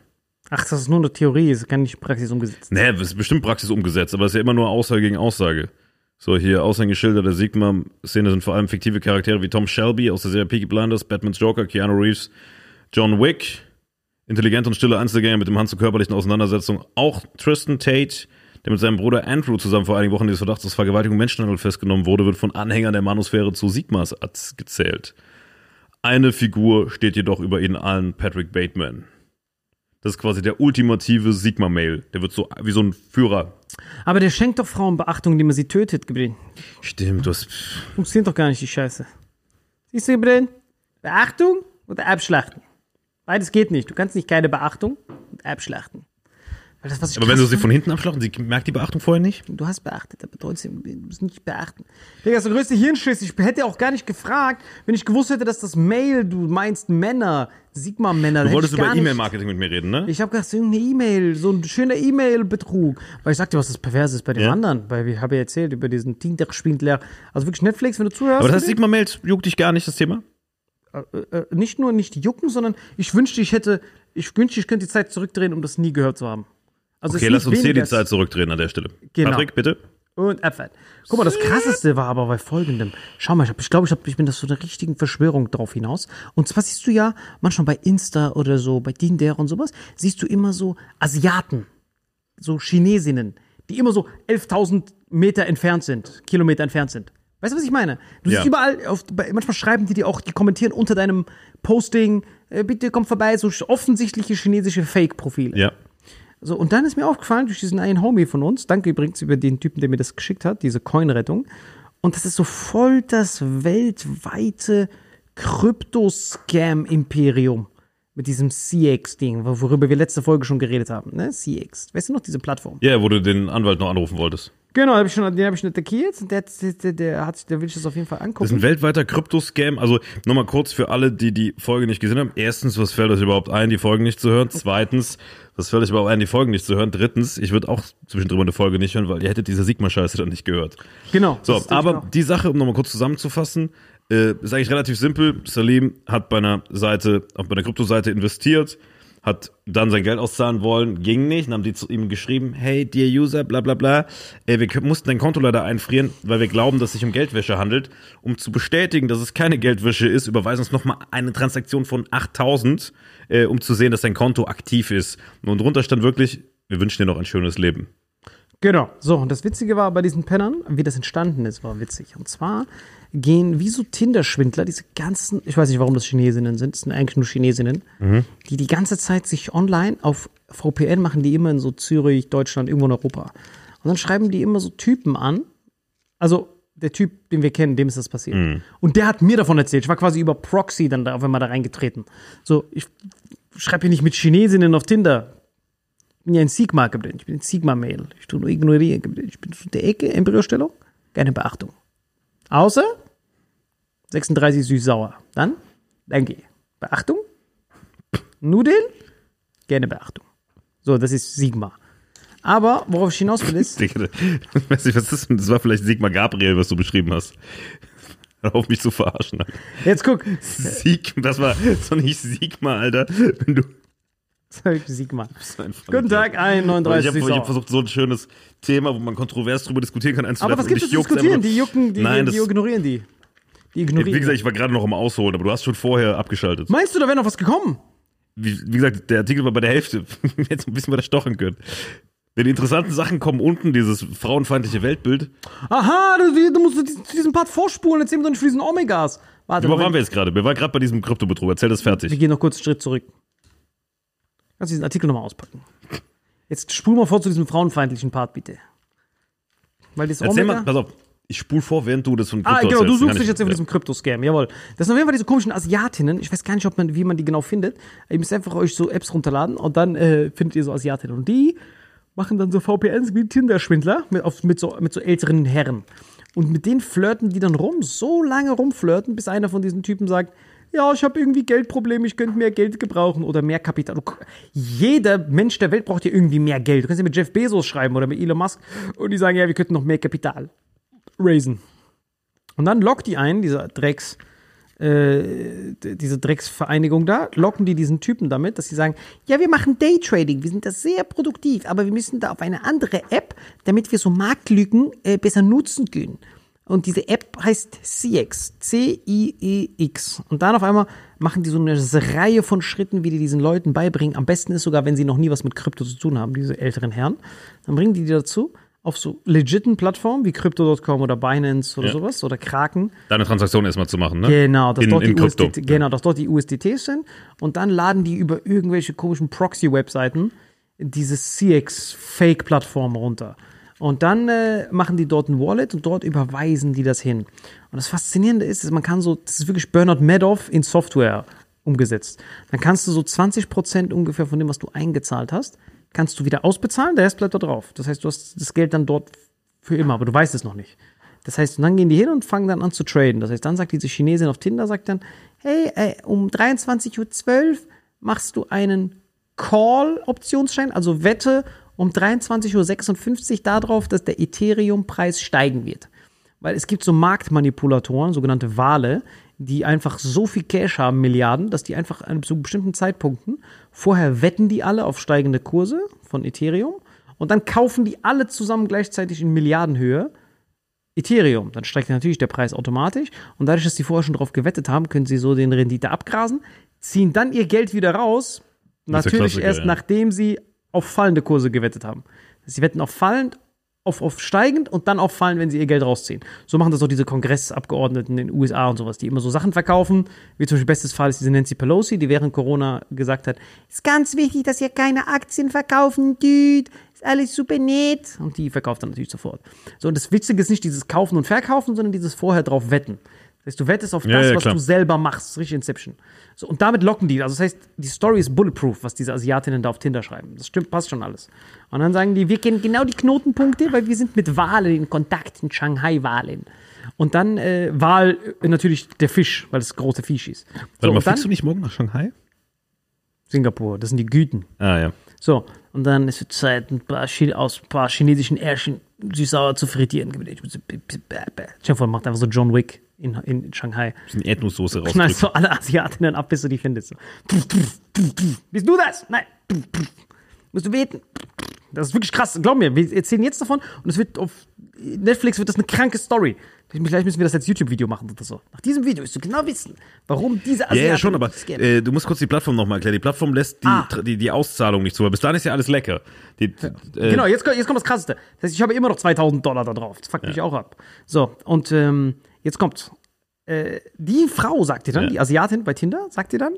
Ach, das ist nur eine Theorie, es kann nicht Praxis umgesetzt. Nee, das ist bestimmt Praxis umgesetzt, aber es ist ja immer nur Aussage gegen Aussage. So, hier Aushängeschilder der Sigma-Szene sind vor allem fiktive Charaktere wie Tom Shelby aus der Serie Peaky Blinders, Batman's Joker, Keanu Reeves, John Wick, intelligente und stille Einzelgänger mit dem Hand zur körperlichen Auseinandersetzung. Auch Tristan Tate, der mit seinem Bruder Andrew zusammen vor einigen Wochen des Verdachts aus Vergewaltigung und Menschenhandel festgenommen wurde, wird von Anhängern der Manusphäre zu Sigmas gezählt. Eine Figur steht jedoch über ihnen allen, Patrick Bateman. Das ist quasi der ultimative Sigma-Mail. Der wird so wie so ein Führer. Aber der schenkt doch Frauen Beachtung, indem er sie tötet, Gabriel. Stimmt, du hast. Funktioniert doch gar nicht, die Scheiße. Siehst du, Gabriel? Beachtung oder abschlachten? Beides geht nicht. Du kannst nicht keine Beachtung und abschlachten. Weil das, was ich Aber wenn du sie von hinten abschlachten, sie merkt die Beachtung vorher nicht? Du hast beachtet, aber trotzdem, du musst nicht beachten. Digga, das ist der größte Hirnschiss. Ich hätte auch gar nicht gefragt, wenn ich gewusst hätte, dass das Mail, du meinst Männer, Sigma-Männer. Du wolltest über E-Mail-Marketing mit mir reden, ne? Ich habe gedacht, so eine E-Mail, so ein schöner E-Mail-Betrug. Weil ich sagte, was das Perverse ist bei dem Ja. anderen. Weil ich habe ja erzählt über diesen Tinder-Schwindler. Also wirklich Netflix, wenn du zuhörst. Aber das Sigma-Mail juckt dich gar nicht, das Thema? äh, nicht nur nicht jucken, sondern ich wünschte, ich hätte, ich wünschte, ich könnte die Zeit zurückdrehen, um das nie gehört zu haben. Also Okay, lass uns hier die Zeit zurückdrehen an der Stelle. Genau. Patrick, bitte. Und Abfahrt. Guck mal, das krasseste war aber bei folgendem. Schau mal, ich glaube, ich, glaub, ich, hab, ich bin das so eine richtigen Verschwörung drauf hinaus. Und zwar siehst du ja manchmal bei Insta oder so, bei Tinder und sowas, siehst du immer so Asiaten, so Chinesinnen, die immer so 11.000 Meter entfernt sind, Kilometer entfernt sind. Weißt du, was ich meine? Du Ja. siehst überall, auf, manchmal schreiben die dir auch, die kommentieren unter deinem Posting, äh, bitte komm vorbei, so offensichtliche chinesische Fake-Profile. Ja. So, und dann ist mir aufgefallen, durch diesen einen Homie von uns, danke übrigens über den Typen, der mir das geschickt hat, diese Coin-Rettung. Und das ist so voll das weltweite Krypto-Scam-Imperium mit diesem CX-Ding, wor- worüber wir letzte Folge schon geredet haben, ne? CX. Weißt du noch, diese Plattform? Ja, wo du den Anwalt noch anrufen wolltest. Genau, den habe ich schon, den habe ich schon attackiert. und Der, der, der, hat, sich- der will sich das auf jeden Fall Das ist angucken. ein weltweiter Kryptoscam. Also nochmal kurz für alle, die die Folge nicht gesehen haben. Erstens, was fällt euch überhaupt ein, die Folgen nicht zu hören? Zweitens, was fällt euch überhaupt ein, die Folgen nicht zu hören? Drittens, ich würde auch zwischendrin eine Folge nicht hören, weil ihr hättet diese Sigma-Scheiße dann nicht gehört. Genau. So, ich aber auch. die Sache, um nochmal kurz zusammenzufassen, äh, ist eigentlich relativ simpel. Salim hat bei einer Seite, auf bei einer Kryptoseite investiert, hat dann sein Geld auszahlen wollen, ging nicht, dann haben die zu ihm geschrieben, hey, dear User, bla bla bla, äh, wir mussten dein Konto leider einfrieren, weil wir glauben, dass es sich um Geldwäsche handelt. Um zu bestätigen, dass es keine Geldwäsche ist, überweisen uns nochmal eine Transaktion von 8000, äh, um zu sehen, dass dein Konto aktiv ist. Und drunter stand wirklich, wir wünschen dir noch ein schönes Leben. Genau. So, und das Witzige war bei diesen Pennern, wie das entstanden ist, war witzig. Und zwar gehen wie so Tinder-Schwindler, diese ganzen, ich weiß nicht, warum das Chinesinnen sind, es sind eigentlich nur Chinesinnen, die die ganze Zeit sich online auf VPN machen, die immer in so Zürich, Deutschland, irgendwo in Europa. Und dann schreiben die immer so Typen an. Also der Typ, den wir kennen, dem ist das passiert. Und der hat mir davon erzählt. Ich war quasi über Proxy dann da auf einmal da reingetreten. So, ich schreibe hier nicht mit Chinesinnen auf Tinder. Ich bin ja in Sigma geblieben. Ich bin in Sigma-Mail. Ich tue nur ignorieren geblieben. Ich bin zu der Ecke, Embryostellung, keine Beachtung. Außer 36 süß-sauer. Dann, danke. Beachtung. Nudeln, gerne Beachtung. So, das ist Sigma. Aber worauf ich hinaus will ist, ich weiß nicht, was ist das? Das war vielleicht Sigmar Gabriel, was du beschrieben hast. Auf mich zu verarschen. Alter. jetzt guck, Sieg, das war so nicht Sigma, Alter. Wenn du Sigma. Guten Tag, Aber 1,39 Ich habe hab versucht, so ein schönes Thema, wo man kontrovers drüber diskutieren kann, einzuwerfen. Aber was gibt es zu diskutieren? Die jucken, die, Nein, die, die ignorieren die. Die ignorieren. wie gesagt, ich war gerade noch am Ausholen, aber du hast schon vorher abgeschaltet. Meinst du, da wäre noch was gekommen? Wie, wie gesagt, der Artikel war bei der Hälfte. Jetzt ein bisschen weiter stochern können. Wenn die interessanten Sachen kommen unten, dieses frauenfeindliche Weltbild. Aha, du, du musst diesen, diesen Part vorspulen, erzähl mir doch nicht von diesen Omegas. Warte, Wo waren wir jetzt gerade? Wir waren gerade bei diesem Kryptobetrug. Erzähl das Wir fertig. gehen noch kurz einen Schritt zurück. Kannst du diesen Artikel nochmal auspacken? Jetzt spul mal vor zu diesem frauenfeindlichen Part, bitte. Weil das Erzähl Omega. mal, pass auf. Ich spul vor, während du das von Krypto Ah, genau, du suchst dich ich- jetzt ja. diesem Krypto-Scam, jawohl. Das sind auf jeden Fall diese komischen Asiatinnen. Ich weiß gar nicht, ob man, wie man die genau findet. Ihr müsst einfach euch so Apps runterladen und dann äh, findet ihr so Asiatinnen. Und die machen dann so VPNs wie Tinder-Schwindler mit, auf- mit, so, mit so älteren Herren. Und mit denen flirten die dann rum, so lange rumflirten, bis einer von diesen Typen sagt, ja, ich habe irgendwie Geldprobleme, ich könnte mehr Geld gebrauchen oder mehr Kapital. Jeder Mensch der Welt braucht ja irgendwie mehr Geld. Du kannst ja mit Jeff Bezos schreiben oder mit Elon Musk und die sagen, ja, wir könnten noch mehr Kapital raisen. Und dann lockt die ein, dieser Drecks, äh, diese Drecksvereinigung da, locken die diesen Typen damit, dass sie sagen, ja, wir machen Daytrading, wir sind da sehr produktiv, aber wir müssen da auf eine andere App, damit wir so Marktlücken äh, besser nutzen können. Und diese App heißt CX, C-I-E-X. Und dann auf einmal machen die so eine Reihe von Schritten, wie die diesen Leuten beibringen. Am besten ist sogar, wenn sie noch nie was mit Krypto zu tun haben, diese älteren Herren. Dann bringen die die dazu, auf so legiten Plattformen wie Crypto.com oder Binance oder Ja. sowas oder Kraken, Deine Transaktion erstmal zu machen, ne? Genau, dass in, dort in die. USDT, genau, dass dort die USDTs sind und dann laden die über irgendwelche komischen Proxy-Webseiten diese CX-Fake-Plattform runter. Und dann äh, machen die dort ein Wallet und dort überweisen die das hin. Und das Faszinierende ist, dass man kann so, das ist wirklich Bernard Madoff in Software umgesetzt. Dann kannst du so 20% ungefähr von dem, was du eingezahlt hast, kannst du wieder ausbezahlen, der Rest bleibt da drauf. Das heißt, du hast das Geld dann dort für immer, aber du weißt es noch nicht. Das heißt, und dann gehen die hin und fangen dann an zu traden. Das heißt, dann sagt diese Chinesin auf Tinder, sagt dann, hey, äh, um 23.12 Uhr machst du einen Call-Optionsschein, also Wette um 23.56 Uhr darauf, dass der Ethereum-Preis steigen wird. Weil es gibt so Marktmanipulatoren, sogenannte Wale, die einfach so viel Cash haben, Milliarden, dass die einfach an zu bestimmten Zeitpunkten, vorher wetten die alle auf steigende Kurse von Ethereum und dann kaufen die alle zusammen gleichzeitig in Milliardenhöhe Ethereum. Dann steigt natürlich der Preis automatisch und dadurch, dass die vorher schon drauf gewettet haben, können sie so den Rendite abgrasen, ziehen dann ihr Geld wieder raus, natürlich erst ja. nachdem sie auf fallende Kurse gewettet haben. Sie wetten auf fallend auf, auf steigend und dann auffallen, wenn sie ihr Geld rausziehen. So machen das auch diese Kongressabgeordneten in den USA und sowas, die immer so Sachen verkaufen. Wie zum Beispiel bestes Fall ist diese Nancy Pelosi, die während Corona gesagt hat, ist ganz wichtig, dass ihr keine Aktien verkaufen tut. Ist alles super nett. Und die verkauft dann natürlich sofort. So, und das Witzige ist nicht dieses Kaufen und Verkaufen, sondern dieses vorher drauf wetten. Heißt, du wettest auf Ja, das, ja, was klar. du selber machst. Richtig Inception. So, und damit locken die. Also das heißt, die Story ist bulletproof, was diese Asiatinnen da auf Tinder schreiben. Das stimmt, passt schon alles. Und dann sagen die, wir kennen genau die Knotenpunkte, weil wir sind mit Walen in Kontakt, in Shanghai-Walen. Und dann äh, Wal, äh, natürlich der Fisch, weil es große Fisch ist. So, Warte mal, fliegst du nicht morgen nach Shanghai? Singapur, das sind die Güten. Ah, ja. So, und dann ist es Zeit, ein paar, aus ein paar chinesischen Ärschen süß-sauer zu frittieren. Vor, macht einfach so John Wick in, in Shanghai. Bisschen Erdnusssoße knallst rausdrücken. so alle Asiatinnen ab, bis du die findest. So. Bist du das? Nein. Musst du beten. Das ist wirklich krass. Glaub mir, wir erzählen jetzt davon und es wird auf Netflix wird das eine kranke Story. Vielleicht müssen wir das als YouTube-Video machen oder so. Nach diesem Video wirst du genau wissen, warum diese Ja, Asiaten ja, schon, aber äh, du musst kurz die Plattform nochmal erklären. Die Plattform lässt die, Ah. die, die Auszahlung nicht zu, weil bis dahin ist ja alles lecker. Die, äh, Genau, jetzt, kommt- jetzt kommt das Krasseste. Das heißt, ich habe immer noch 2000 Dollar da drauf. Das fuckt mich auch ab. So, und ähm, jetzt kommt. Äh, die Frau sagt dir dann, Ja. die Asiatin bei Tinder, sagt dir dann,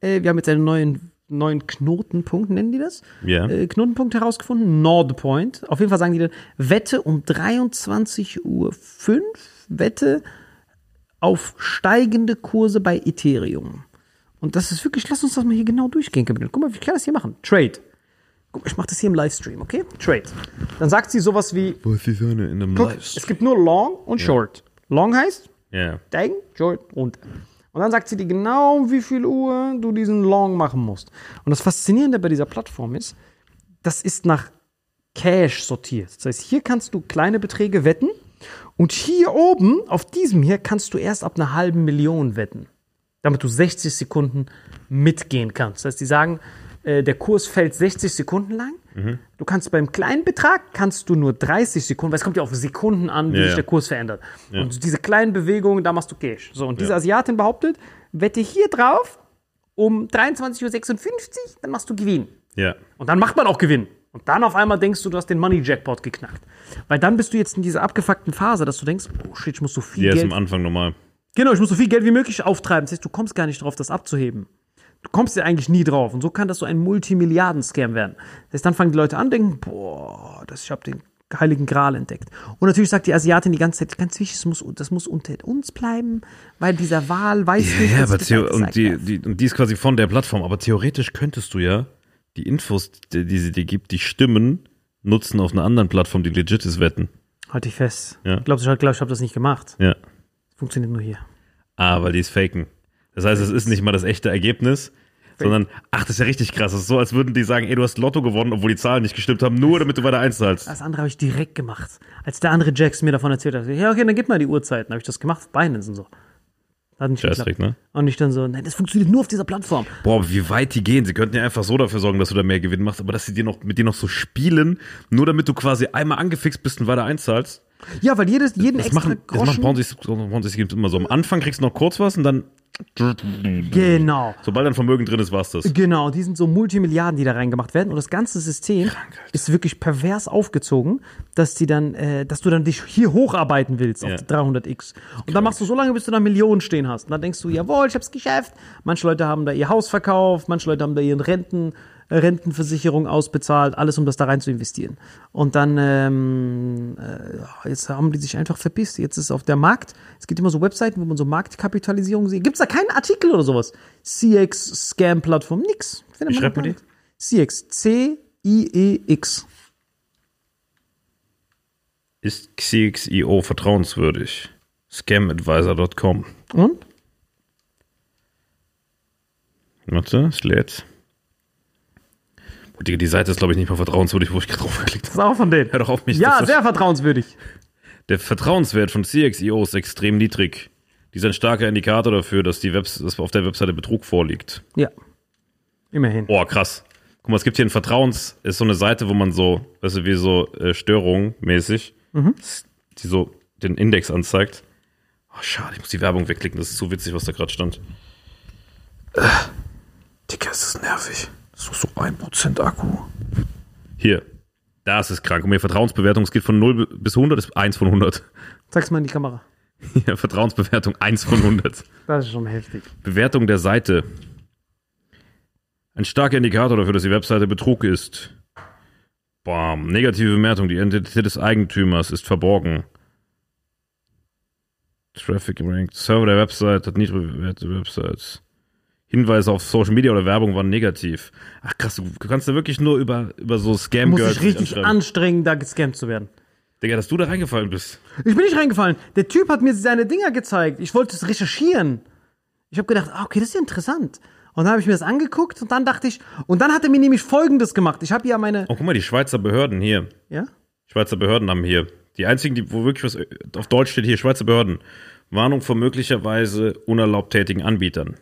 äh, wir haben jetzt einen neuen, neuen Knotenpunkt, nennen die das? Ja. Äh, Knotenpunkt herausgefunden, Nordpoint. Auf jeden Fall sagen die dann, Wette um 23.05 Uhr, Wette auf steigende Kurse bei Ethereum. Und das ist wirklich, lass uns das mal hier genau durchgehen. Gabriel. Guck mal, wie kann das hier machen? Trade. Guck, ich mache das hier im Livestream, okay? Trade. Dann sagt sie sowas wie, Was ist eine in einem guck, es gibt nur Long und Short. Long heißt Ja. steigen, Short, runter. Und dann sagt sie dir genau, wie viel Uhr du diesen Long machen musst. Und das Faszinierende bei dieser Plattform ist, das ist nach Cash sortiert. Das heißt, hier kannst du kleine Beträge wetten und hier oben, auf diesem hier, kannst du erst ab einer halben Million wetten, damit du 60 Sekunden mitgehen kannst. Das heißt, die sagen, äh, der Kurs fällt 60 Sekunden lang. Du kannst beim kleinen Betrag kannst du nur 30 Sekunden, weil es kommt ja auf Sekunden an, wie Ja, sich ja. der Kurs verändert. Und diese kleinen Bewegungen, da machst du Cash. So, und diese Asiatin behauptet, wette hier drauf um 23.56 Uhr, dann machst du Gewinn. Ja. Und dann macht man auch Gewinn. Und dann auf einmal denkst du, du hast den Money Jackpot geknackt. Weil dann bist du jetzt in dieser abgefuckten Phase, dass du denkst, oh shit, ich muss so viel ist Geld am Anfang normal. Genau, ich muss so viel Geld wie möglich auftreiben. Das heißt, du kommst gar nicht drauf, das abzuheben. Du kommst ja eigentlich nie drauf. Und so kann das so ein Multimilliarden-Scam werden. Das heißt, dann fangen die Leute an, denken, boah, das, ich habe den heiligen Gral entdeckt. Und natürlich sagt die Asiatin die ganze Zeit, ganz wichtig, das muss, das muss unter uns bleiben, weil dieser Wahl weiß nicht, Ja, dass aber ich und die, die, und die ist quasi von der Plattform. Aber theoretisch könntest du ja die Infos, die, die sie dir gibt, die Stimmen nutzen auf einer anderen Plattform, die legit ist, wetten. Halt dich fest. Ja. Glaubst du, ich, glaub, ich habe das nicht gemacht. Ja. Funktioniert nur hier. Ah, weil die ist faken. Das heißt, es ist nicht mal das echte Ergebnis, sondern, ach, das ist ja richtig krass. Das ist so, als würden die sagen, ey, du hast Lotto gewonnen, obwohl die Zahlen nicht gestimmt haben, nur damit du weiter einzahlst. Das andere habe ich direkt gemacht. Als der andere Jax mir davon erzählt hat, ja, okay, dann gib mal die Uhrzeiten. habe ich das gemacht, auf Binance und so. Hat nicht Scheißdreck, geklappt. ne? Und ich dann so, nein, das funktioniert nur auf dieser Plattform. Boah, wie weit die gehen. Sie könnten ja einfach so dafür sorgen, dass du da mehr Gewinn machst, aber dass sie dir noch, mit dir noch so spielen, nur damit du quasi einmal angefixt bist und weiter einzahlst. Ja, weil jedes, jeden Das extra machen, das Groschen. machen Ponzi, Ponzi Schemes immer so. Am Anfang kriegst du noch kurz was und dann, genau. sobald dein Vermögen drin ist, war's das. Genau, die sind so Multimilliarden, die da reingemacht werden. Und das ganze System ist wirklich pervers aufgezogen, dass die dann, äh, dass du dann dich hier hocharbeiten willst Ja. auf die 300x. Und dann machst du so lange, bis du da Millionen stehen hast. Und dann denkst du, jawohl, ich hab's geschafft. Manche Leute haben da ihr Haus verkauft, manche Leute haben da ihren Renten, Rentenversicherung ausbezahlt, alles, um das da rein zu investieren. Und dann, ähm, äh, jetzt haben die sich einfach verpisst. Jetzt ist auf der Markt, es gibt immer so Webseiten, wo man so Marktkapitalisierung sieht. Gibt's da keinen Artikel oder sowas? CX, Scam-Plattform, nix. Findet man gar nicht. CX, C-I-E-X. Ist XIO vertrauenswürdig? Scamadvisor.com. Und? Warte, es lädt. Digga, die Seite ist, glaube ich, nicht mal vertrauenswürdig, wo ich gerade drauf geklickt Das habe. ist auch von denen. Hör doch auf mich. Ja, sehr vertrauenswürdig. Der Vertrauenswert von CXIO ist extrem niedrig. Dies ist ein starker Indikator dafür, dass, die Webs dass auf der Webseite Betrug vorliegt. Ja. Immerhin. Boah, krass. Guck mal, es gibt hier ein Vertrauens, ist so eine Seite, wo man so, weißt du, wie so äh, Störungen mäßig, die so den Index anzeigt. Oh, schade, ich muss die Werbung wegklicken, das ist so witzig, was da gerade stand. Äh, Digga, ist das nervig. Doch so 1% Akku. Hier. Das ist krank. Und mir Vertrauensbewertung, es geht von 0 bis 100, ist 1 von 100. Sag's mal in die Kamera. Ja, Vertrauensbewertung 1 von 100. Das ist schon heftig. Bewertung der Seite. Ein starker Indikator dafür, dass die Webseite Betrug ist. Bam. Negative Bemerkung. Die Identität des Eigentümers ist verborgen. Traffic Ranked. Server der Website hat niedrig bewährte Websites. Hinweise auf Social Media oder Werbung waren negativ. Ach krass, du kannst da wirklich nur über, über so scam Muss ich richtig anstrengen, da gescampt zu werden. Digga, dass du da reingefallen bist. Ich bin nicht reingefallen. Der Typ hat mir seine Dinger gezeigt. Ich wollte es recherchieren. Ich habe gedacht, ah, okay, das ist ja interessant. Und dann habe ich mir das angeguckt und dann dachte ich, und dann hat er mir nämlich Folgendes gemacht. Ich habe ja meine, Oh, guck mal, die Schweizer Behörden hier. ja, Schweizer Behörden haben hier. Die einzigen, die, wo wirklich was auf Deutsch steht, hier Schweizer Behörden. Warnung vor möglicherweise unerlaubt tätigen Anbietern.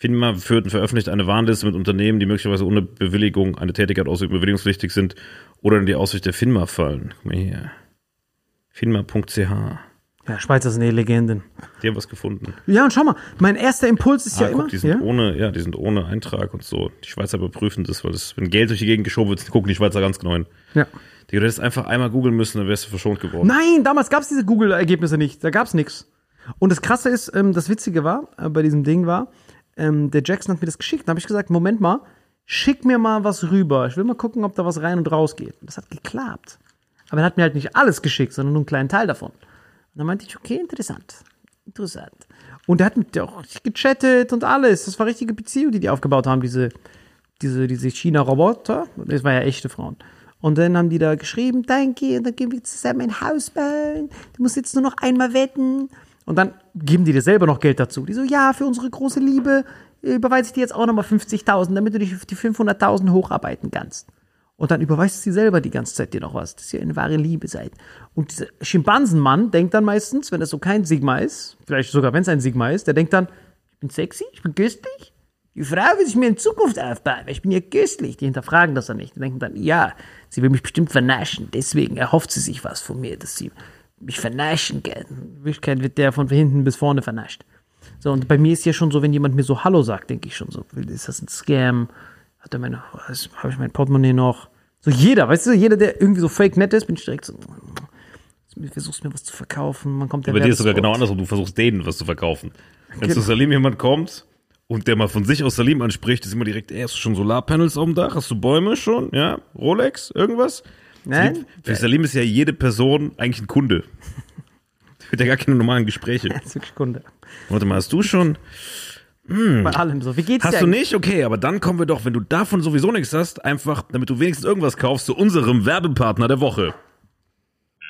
FINMA führt und veröffentlicht eine Warnliste mit Unternehmen, die möglicherweise ohne Bewilligung eine Tätigkeit ausüben, bewilligungspflichtig sind oder in die Aussicht der FINMA fallen. Guck mal hier. FINMA.ch. ja, Schweizer sind eh Legenden. Die haben was gefunden. Ja, und schau mal, mein erster Impuls ist Ah, ja guck, immer, die sind ja? ohne, ja, die sind ohne Eintrag und so. Die Schweizer überprüfen das, weil das, wenn Geld durch die Gegend geschoben wird, gucken die Schweizer ganz genau hin. ja. Digga, du hättest einfach einmal googeln müssen, dann wärst du verschont geworden. Nein, damals gab es diese Google-Ergebnisse nicht. Da gab es nichts. Und das Krasse ist, ähm, das Witzige war, äh, bei diesem Ding war, ähm, der Jackson hat mir das geschickt. Da habe ich gesagt, Moment mal, schick mir mal was rüber. Ich will mal gucken, ob da was rein und raus geht. Das hat geklappt. Aber er hat mir halt nicht alles geschickt, sondern nur einen kleinen Teil davon. Und dann meinte ich, okay, interessant. Interessant. Und er hat mit der auch gechattet und alles. Das war richtige Beziehung, die die aufgebaut haben, diese, diese, diese China-Roboter. Das waren ja echte Frauen. Und dann haben die da geschrieben, danke, und dann gehen wir zusammen ein Haus bauen. Du musst jetzt nur noch einmal wetten. Und dann geben die dir selber noch Geld dazu. Die so, ja, für unsere große Liebe äh, überweise ich dir jetzt auch nochmal 50.000, damit du dich auf die 500.000 hocharbeiten kannst. Und dann überweist sie selber die ganze Zeit dir noch was. Das ist ja eine wahre Liebe seid. Und dieser Schimpansenmann denkt dann meistens, wenn das so kein Sigma ist, vielleicht sogar wenn es ein Sigma ist, der denkt dann, ich bin sexy, ich bin köstlich. Die Frau will sich mir in Zukunft aufbauen, weil ich bin ja köstlich. Die hinterfragen das dann nicht. Die denken dann, ja, sie will mich bestimmt vernaschen. Deswegen erhofft sie sich was von mir, dass sie mich vernaschen kann. In Wirklichkeit wird der von hinten bis vorne vernascht. So, und bei mir ist ja schon so, wenn jemand mir so Hallo sagt, denke ich schon so, ist das ein Scam? Hat er meine, habe ich mein Portemonnaie noch? So jeder, weißt du, jeder, der irgendwie so fake nett ist, bin ich direkt so, du versuchst mir was zu verkaufen, man kommt ja Bei dir ist es sogar genau andersrum. Du versuchst denen was zu verkaufen. Wenn zu Salim jemand kommt und der mal von sich aus Salim anspricht, ist immer direkt, ey, hast du schon Solarpanels auf dem Dach? Hast du Bäume schon? Ja? Rolex? Irgendwas? Nein? Salim, für Salim ist ja jede Person eigentlich ein Kunde. Der wird ja gar keine normalen Gespräche. Das ist wirklich Kunde. Warte mal, hast du schon? Bei allem so. Wie geht's Hast dir du nicht? Okay, aber dann kommen wir doch, wenn du davon sowieso nichts hast, einfach, damit du wenigstens irgendwas kaufst, zu unserem Werbepartner der Woche.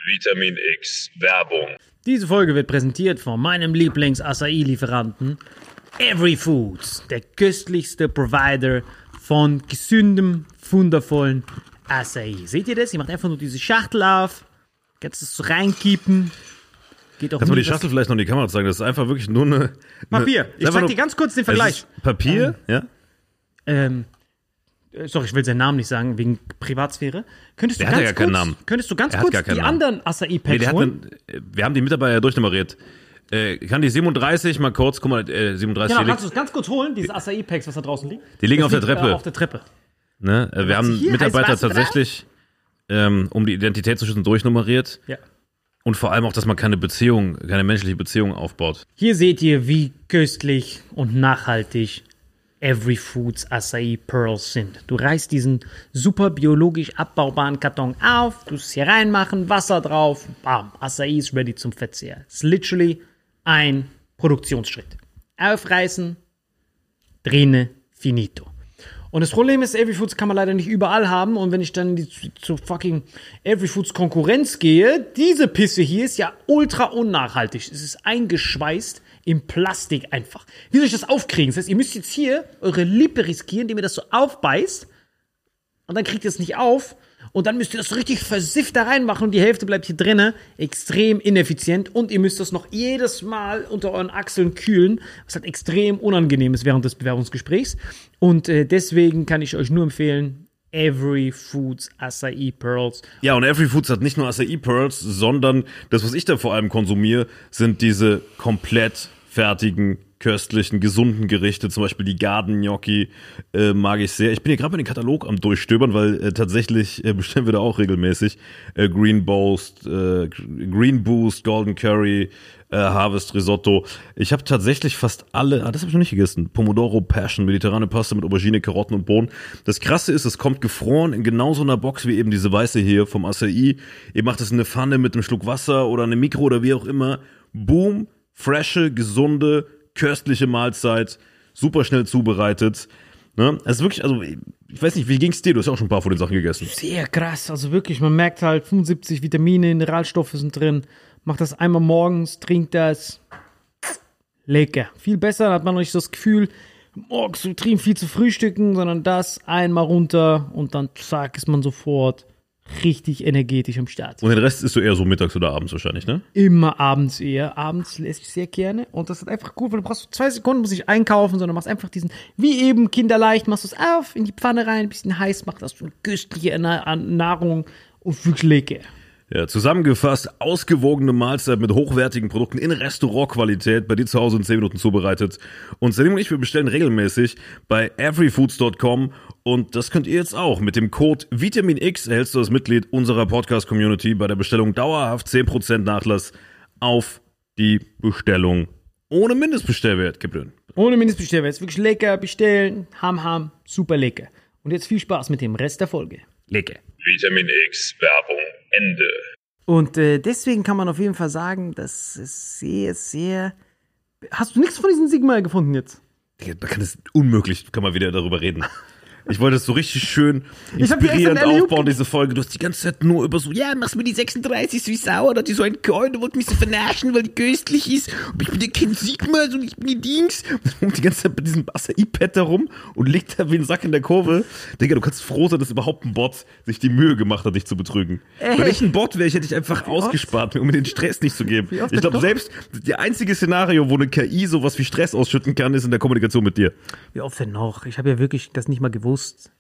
Vitamin X Werbung. Diese Folge wird präsentiert von meinem Lieblings-Acai-Lieferanten Every Foods, der köstlichste Provider von gesündem, wundervollen Acai. Seht ihr das? Ihr macht einfach nur diese Schachtel auf, kannst es so reinkippen. Geht auch Kannst du die Schachtel vielleicht noch in die Kamera zeigen? Das ist einfach wirklich nur eine. Papier. Eine, Ich einfach zeig nur- dir ganz kurz den Vergleich. Papier, ja? Ähm, äh, sorry, ich will seinen Namen nicht sagen, wegen Privatsphäre. Könntest du Der hat ganz ja gar keinen kurz, Namen. Könntest du ganz kurz die Namen. anderen Acai-Packs Nee, der holen? einen, wir haben die Mitarbeiter durchnummeriert. Äh, kann die 37 mal kurz, guck mal, äh, 37 Genau, kannst du es ganz kurz holen, diese Acai-Packs, was da draußen liegt? Die liegen auf der liegt, Treppe. Äh, auf der Treppe. Ne? Äh, Wir haben Mitarbeiter tatsächlich, ähm, um die Identität zu schützen, durchnummeriert. Ja. Und vor allem auch, dass man keine Beziehung, keine menschliche Beziehung aufbaut. Hier seht ihr, wie köstlich und nachhaltig Every Foods Acai Pearls sind. Du reißt diesen super biologisch abbaubaren Karton auf, tust es hier reinmachen, Wasser drauf, bam, Acai ist ready zum Verzehr. Es ist literally ein Produktionsschritt. Aufreißen, drinne, finito. Und das Problem ist, Every Foods kann man leider nicht überall haben. Und wenn ich dann die, zu, zu fucking Every Foods Konkurrenz gehe, diese Pisse hier ist ja ultra unnachhaltig. Es ist eingeschweißt im Plastik einfach. Wie soll ich das aufkriegen? Das heißt, ihr müsst jetzt hier eure Lippe riskieren, indem ihr das so aufbeißt. Und dann kriegt ihr es nicht auf. Und dann müsst ihr das richtig versifft da reinmachen und die Hälfte bleibt hier drinnen. Extrem ineffizient. Und ihr müsst das noch jedes Mal unter euren Achseln kühlen, was halt extrem unangenehm ist während des Bewerbungsgesprächs. Und äh, deswegen kann ich euch nur empfehlen, Every Foods Acai Pearls. Ja, und Every Foods hat nicht nur Acai Pearls, sondern das, was ich da vor allem konsumiere, sind diese komplett fertigen köstlichen, gesunden Gerichte, zum Beispiel die Garden Gnocchi, äh, mag ich sehr. Ich bin hier gerade bei den Katalog am Durchstöbern, weil äh, tatsächlich äh, bestellen wir da auch regelmäßig äh, Green Boost, äh, Green Boost, Golden Curry, äh, Harvest Risotto. Ich habe tatsächlich fast alle, ah, das habe ich noch nicht gegessen. Pomodoro Passion, mediterrane Pasta mit Aubergine, Karotten und Bohnen. Das krasse ist, es kommt gefroren in genau so einer Box wie eben diese weiße hier vom Acai. Ihr macht es in eine Pfanne mit einem Schluck Wasser oder eine Mikro oder wie auch immer. Boom, frische, gesunde, köstliche Mahlzeit, super schnell zubereitet. Ne? Es ist wirklich, also ich weiß nicht, wie ging's dir? Du hast ja auch schon ein paar von den Sachen gegessen. Sehr krass, also wirklich, man merkt halt 75 Vitamine, Mineralstoffe sind drin. Macht das einmal morgens, trinkt das. Lecker. Viel besser, dann hat man nicht das Gefühl, morgens übertrieben viel zu frühstücken, sondern das einmal runter und dann zack, ist man sofort richtig energetisch am Start. Und den Rest isst du eher so mittags oder abends wahrscheinlich, ne? Immer abends eher. Abends esse ich sehr gerne. Und das ist einfach gut, weil du brauchst zwei Sekunden, muss ich einkaufen, sondern machst einfach diesen, wie eben kinderleicht, machst du es auf, in die Pfanne rein, ein bisschen heiß, macht das schon köstliche Na Nahrung und wirklich lecker. Ja, zusammengefasst, ausgewogene Mahlzeit mit hochwertigen Produkten in Restaurantqualität, bei dir zu Hause in 10 Minuten zubereitet. Und Selim und ich, wir bestellen regelmäßig bei everyfoods.com und das könnt ihr jetzt auch. Mit dem Code VitaminX erhältst du als Mitglied unserer Podcast-Community bei der Bestellung dauerhaft 10% Nachlass auf die Bestellung ohne Mindestbestellwert gebühren. Ohne Mindestbestellwert. Ist wirklich lecker, bestellen, ham, ham, super lecker. Und jetzt viel Spaß mit dem Rest der Folge. Lecker. Vitamin X Werbung Ende. Und äh, deswegen kann man auf jeden Fall sagen, das ist sehr, sehr. Hast du nichts von diesem Sigma gefunden jetzt? Man kann es unmöglich, kann man wieder darüber reden. Ich wollte es so richtig schön inspirierend Alley-Oop aufbauen, diese Folge. Du hast die ganze Zeit nur über so, ja, machst mir die 36 wie sauer, oder die so ein Coin, du wolltest mich so vernaschen, weil die köstlich ist. Und ich bin der Kind Sigma, und ich bin die Dings. Und die ganze Zeit bei diesem Acai-Pad da rum und liegt da wie ein Sack in der Kurve. Digga, du kannst froh sein, dass überhaupt ein Bot sich die Mühe gemacht hat, dich zu betrügen. Wenn ich ein Bot wäre, ich hätte dich einfach ausgespart, um mir den Stress nicht zu geben. Wie oft Ich glaube, selbst die einzige Szenario, wo eine KI sowas wie Stress ausschütten kann, ist in der Kommunikation mit dir. Wie oft denn noch? Ich habe ja wirklich das nicht mal gewusst.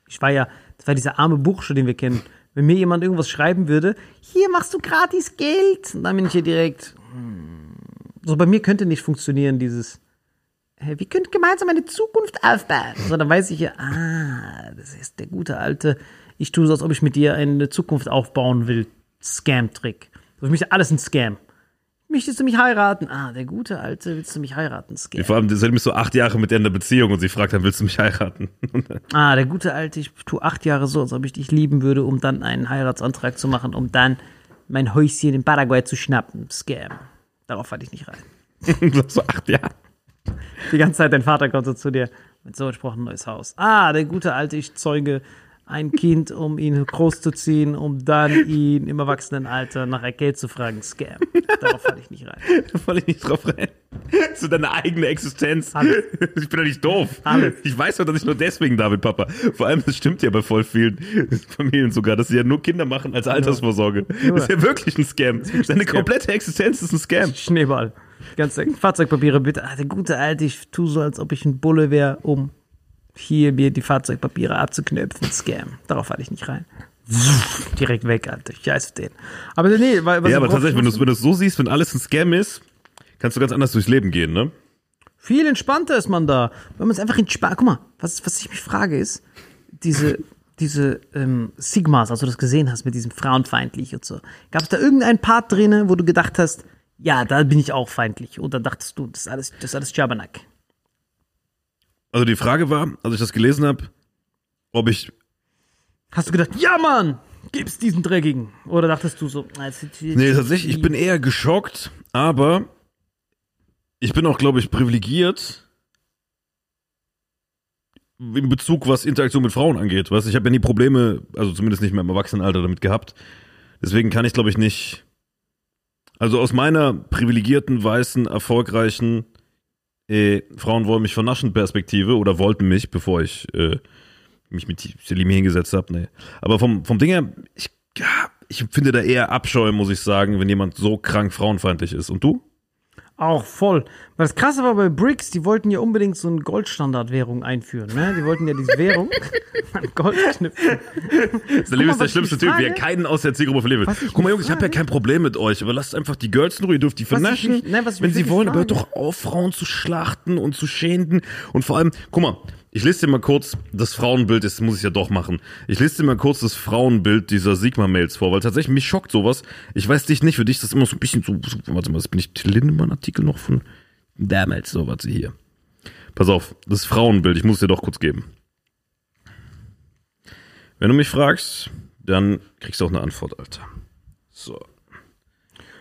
Ich war ja, das war dieser arme Bursche, den wir kennen. Wenn mir jemand irgendwas schreiben würde, hier machst du gratis Geld, und dann bin ich hier direkt. hm. So bei mir könnte nicht funktionieren dieses. Hey, wir können gemeinsam eine Zukunft aufbauen. Dann weiß ich ja, ah, das ist der gute alte. Ich tue so, als ob ich mit dir eine Zukunft aufbauen will. Scam-Trick. Für mich ist alles ein Scam. Möchtest du mich heiraten? Ah, der gute alte, willst du mich heiraten? Scam. Vor allem, Selim ist so acht Jahre mit der in der Beziehung und sie fragt dann, willst du mich heiraten? Ah, der gute alte, ich tue acht Jahre so, als ob ich dich lieben würde, um dann einen Heiratsantrag zu machen, um dann mein Häuschen in Paraguay zu schnappen. Scam. Darauf falle ich nicht rein. so acht Jahre. Die ganze Zeit, dein Vater kommt so zu dir, mit so ein neues Haus. Ah, der gute alte, ich zeuge ein Kind, um ihn großzuziehen, um dann ihn im Erwachsenenalter nach Geld zu fragen. Scam. Darauf falle ich nicht rein. Da falle ich nicht drauf rein. So deine eigene Existenz. Alles. Ich bin doch nicht doof. Alles. Ich weiß doch, dass ich nur deswegen da bin, Papa. Vor allem, das stimmt ja bei voll vielen Familien sogar, dass sie ja nur Kinder machen als Altersvorsorge. Das ist ja wirklich ein Scam. Deine Scam. komplette Existenz ist ein Scam. Schneeball. Ganze Fahrzeugpapiere bitte. Ah, der gute alte, ich tue so, als ob ich ein Bulle wäre, um hier mir die Fahrzeugpapiere abzuknöpfen. Scam. Darauf falle ich nicht rein. Direkt weg, Alter. Scheiß auf den. Aber nee, weil, Ja, ich aber tatsächlich, wenn du es wenn so siehst, wenn alles ein Scam ist, kannst du ganz anders durchs Leben gehen, ne? Viel entspannter ist man da. Wenn man es einfach entspannt. Guck mal, was, was ich mich frage ist, diese, diese ähm, Sigmas, als du das gesehen hast mit diesem frauenfeindlich und so. Gab es da irgendeinen Part drin, wo du gedacht hast, ja, da bin ich auch feindlich? Oder dachtest du, das ist alles, das ist alles Jabernack? Also die Frage war, als ich das gelesen habe, ob ich Hast du gedacht, ja, Mann, gib's diesen Dreckigen? Oder dachtest du so, jetzt- Nee, tatsächlich, ich bin eher geschockt, aber ich bin auch, glaube ich, privilegiert in Bezug, was Interaktion mit Frauen angeht. Weißt, du, ich habe ja nie Probleme, also zumindest nicht mehr im Erwachsenenalter damit gehabt. Deswegen kann ich, glaube ich, nicht. Also aus meiner privilegierten, weißen, erfolgreichen äh, Frauen wollen mich vernaschen Perspektive oder wollten mich, bevor ich äh, mich mit Selim hingesetzt habe. Nee. Aber vom, vom Ding her, ich, ja, ich finde da eher Abscheu, muss ich sagen, wenn jemand so krank frauenfeindlich ist. Und du? Auch voll. Weil das Krasse war bei BRICS, die wollten ja unbedingt so eine Goldstandardwährung einführen. Ne? Die wollten ja diese Währung an Gold knüpfen. Salim ist der schlimmste Typ, wie er keinen aus der Zielgruppe verlieren will. Was ich Guck mal, Jungs, ich habe ja kein Problem mit euch, aber lasst einfach die Girls in Ruhe, ihr dürft die vernaschen, nein, ich wenn sie wollen, aber hört doch auf, Frauen zu schlachten und zu schänden. Und vor allem, guck mal, ich lese dir mal kurz das Frauenbild, das muss ich ja doch machen. Ich lese dir mal kurz das Frauenbild dieser Sigma-Mails vor, weil tatsächlich mich schockt sowas. Ich weiß dich nicht, für dich ist das immer so ein bisschen so, so warte mal, das bin ich Lindemann-Artikel noch von damals, so, warte hier. Pass auf, das Frauenbild, ich muss dir doch kurz geben. Wenn du mich fragst, dann kriegst du auch eine Antwort, Alter. So.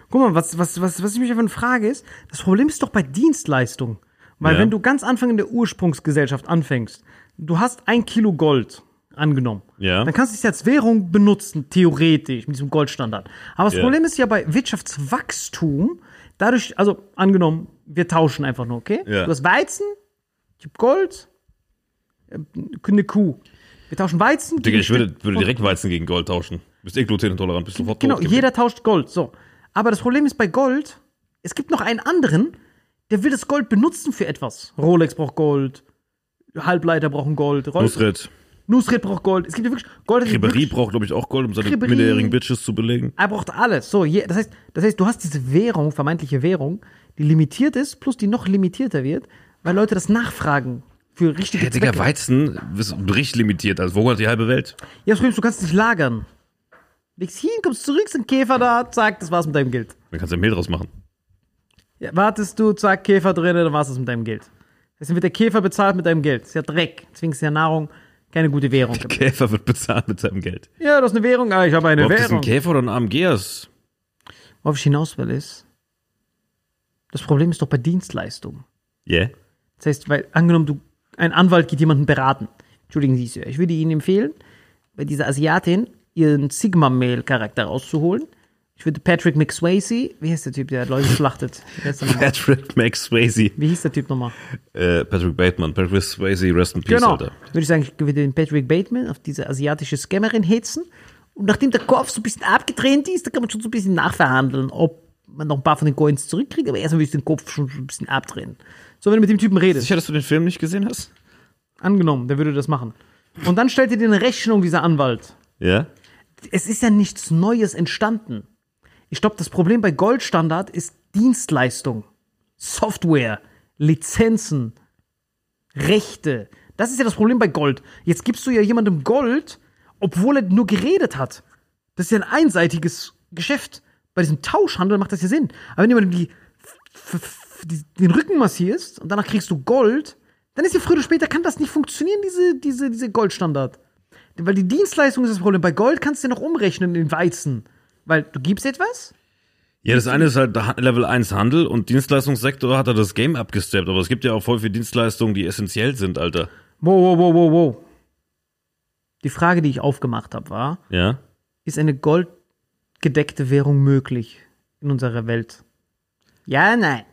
Guck mal, was, was, was, was ich mich einfach frage ist, das Problem ist doch bei Dienstleistungen. Weil Ja. wenn du ganz Anfang in der Ursprungsgesellschaft anfängst, du hast ein Kilo Gold angenommen. Ja. Dann kannst du es als Währung benutzen, theoretisch, mit diesem Goldstandard. Aber das Ja. Problem ist ja bei Wirtschaftswachstum, dadurch, also angenommen, wir tauschen einfach nur, okay? Du hast Weizen, ich hab Gold, äh, eine Kuh. Wir tauschen Weizen. Digga, ich würde, würde direkt Weizen gegen Gold tauschen. Bist eh glutenintolerant, bist sofort Genau, tot jeder tauscht Gold. So. Aber das Problem ist bei Gold, es gibt noch einen anderen, der will das Gold benutzen für etwas. Rolex braucht Gold, Halbleiter brauchen Gold, Roll- Nusret. Nusret braucht Gold. Es gibt ja wirklich Gold. wirklich- braucht, glaube ich, auch Gold, um seine Ribéry. minderjährigen Bitches zu belegen. Er braucht alles. So, je, das, heißt, das heißt, du hast diese Währung, vermeintliche Währung, die limitiert ist, plus die noch limitierter wird, weil Leute das nachfragen für richtige Ja, Digga. Weizen ist richtig limitiert. Also, wo hat die halbe Welt? Ja, ist, du kannst nicht lagern. Legst hin, kommst zurück, ein Käfer da, zack, das war's mit deinem Geld. Dann kannst du ja Mehl draus machen. Ja, wartest du, zack, Käfer drin, dann war's das mit deinem Geld. Deswegen wird der Käfer bezahlt mit deinem Geld. Das ist ja Dreck. Deswegen ist ja Nahrung keine gute Währung. Käfer wird bezahlt mit seinem Geld. Ja, das ist eine Währung, aber ich habe eine Ob das ein Währung. Käfer oder ein AMGers? Worauf ich hinaus will, ist, das Problem ist doch bei Dienstleistungen. Yeah. Das heißt, weil, angenommen, du, ein Anwalt geht jemanden beraten. Entschuldigen Sie, Sir, ich würde Ihnen empfehlen, bei dieser Asiatin ihren Sigma-Mail-Charakter rauszuholen. Ich würde Patrick McSwayze, wie heißt der Typ, der Leute schlachtet? Patrick McSwayze. wie hieß der Typ nochmal? Äh, Patrick Bateman. Patrick Swayze, rest in peace, Genau. Alter. Würde ich sagen, ich würde den Patrick Bateman auf diese asiatische Scammerin hetzen. Und nachdem der Kopf so ein bisschen abgetrennt ist, da kann man schon so ein bisschen nachverhandeln, ob man noch ein paar von den Coins zurückkriegt. Aber erstmal würde ich den Kopf schon so ein bisschen abdrehen. So, wenn du mit dem Typen redest, Sicher, dass du den Film nicht gesehen hast? angenommen, der würde das machen. Und dann stellt er dir eine Rechnung, dieser Anwalt. Ja. Es ist ja nichts Neues entstanden. Ich glaube, das Problem bei Goldstandard ist Dienstleistung, Software, Lizenzen, Rechte. Das ist ja das Problem bei Gold. Jetzt gibst du ja jemandem Gold, obwohl er nur geredet hat. Das ist ja ein einseitiges Geschäft. Bei diesem Tauschhandel macht das ja Sinn. Aber wenn jemand die, die, den Rücken massierst und danach kriegst du Gold, dann ist ja früher oder später kann das nicht funktionieren, diese, diese, diese Goldstandard. Weil die Dienstleistung ist das Problem. Bei Gold kannst du ja noch umrechnen in Weizen. Weil du gibst etwas, Ja, das eine ist halt Level 1 Handel und Dienstleistungssektor hat er das Game abgesteppt, aber es gibt ja auch voll viele Dienstleistungen, die essentiell sind, Alter. Wow, wow, wow, wow, wow. Die Frage, die ich aufgemacht habe, war, Ja? ist eine goldgedeckte Währung möglich in unserer Welt? Ja, nein.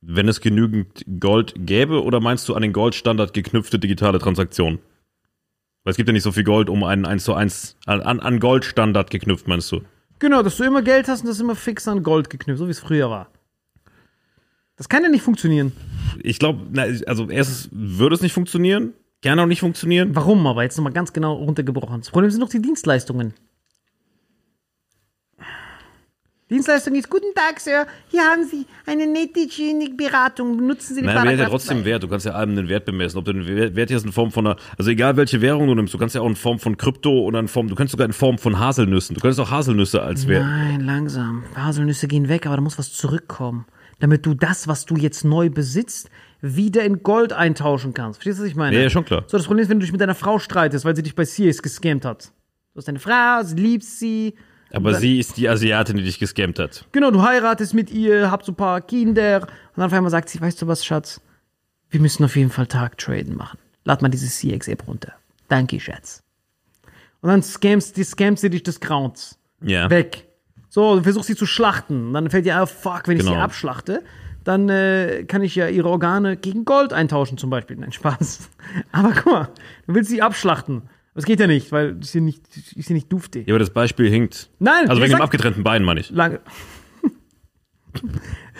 Wenn es genügend Gold gäbe oder meinst du an den Goldstandard geknüpfte digitale Transaktionen? Weil es gibt ja nicht so viel Gold, um einen 1 zu 1 an, an an Goldstandard geknüpft, meinst du? Genau, dass du immer Geld hast und das immer fix an Gold geknüpft, so wie es früher war. Das kann ja nicht funktionieren. Ich glaube, also erstens würde es nicht funktionieren, kann auch nicht funktionieren. Warum aber? Jetzt nochmal ganz genau runtergebrochen. Das Problem sind noch die Dienstleistungen. Dienstleistung ist, guten Tag, Sir. Hier haben Sie eine nette Klinikberatung. Benutzen Sie die Nein, hat ja trotzdem. Wert. Du kannst ja allem einen Wert bemessen. Ob du den Wert Wert jetzt in Form von einer, also egal welche Währung du nimmst, du kannst ja auch in Form von Krypto oder in Form, du kannst sogar in Form von Haselnüssen. Du könntest auch Haselnüsse als Wert. Nein, langsam. Haselnüsse gehen weg, aber da muss was zurückkommen. Damit du das, was du jetzt neu besitzt, wieder in Gold eintauschen kannst. Verstehst du, was ich meine? Ja, ja, schon klar. So, das Problem ist, wenn du dich mit deiner Frau streitest, weil sie dich bei Sears gescammt hat. Du hast deine Frau, sie liebt sie. Aber sie ist die Asiatin, die dich gescammt hat. Genau, du heiratest mit ihr, habt so ein paar Kinder. Und dann auf einmal sagt sie, weißt du was, Schatz? Wir müssen auf jeden Fall Tag-Traden machen. Lad mal diese CX-App runter. Danke, Schatz. Und dann scamst, die scamst sie dich des Grauens. Ja. Weg. So, du versuchst sie zu schlachten. Und dann fällt dir auf, fuck, wenn ich sie Genau. abschlachte, dann äh, kann ich ja ihre Organe gegen Gold eintauschen zum Beispiel. Nein, Spaß. Aber guck mal, du willst sie abschlachten. Das geht ja nicht, weil ich sie nicht, ich sie nicht dufte. Ja, aber das Beispiel hinkt. Nein, Also wegen dem abgetrennten Bein, meine ich. Lange.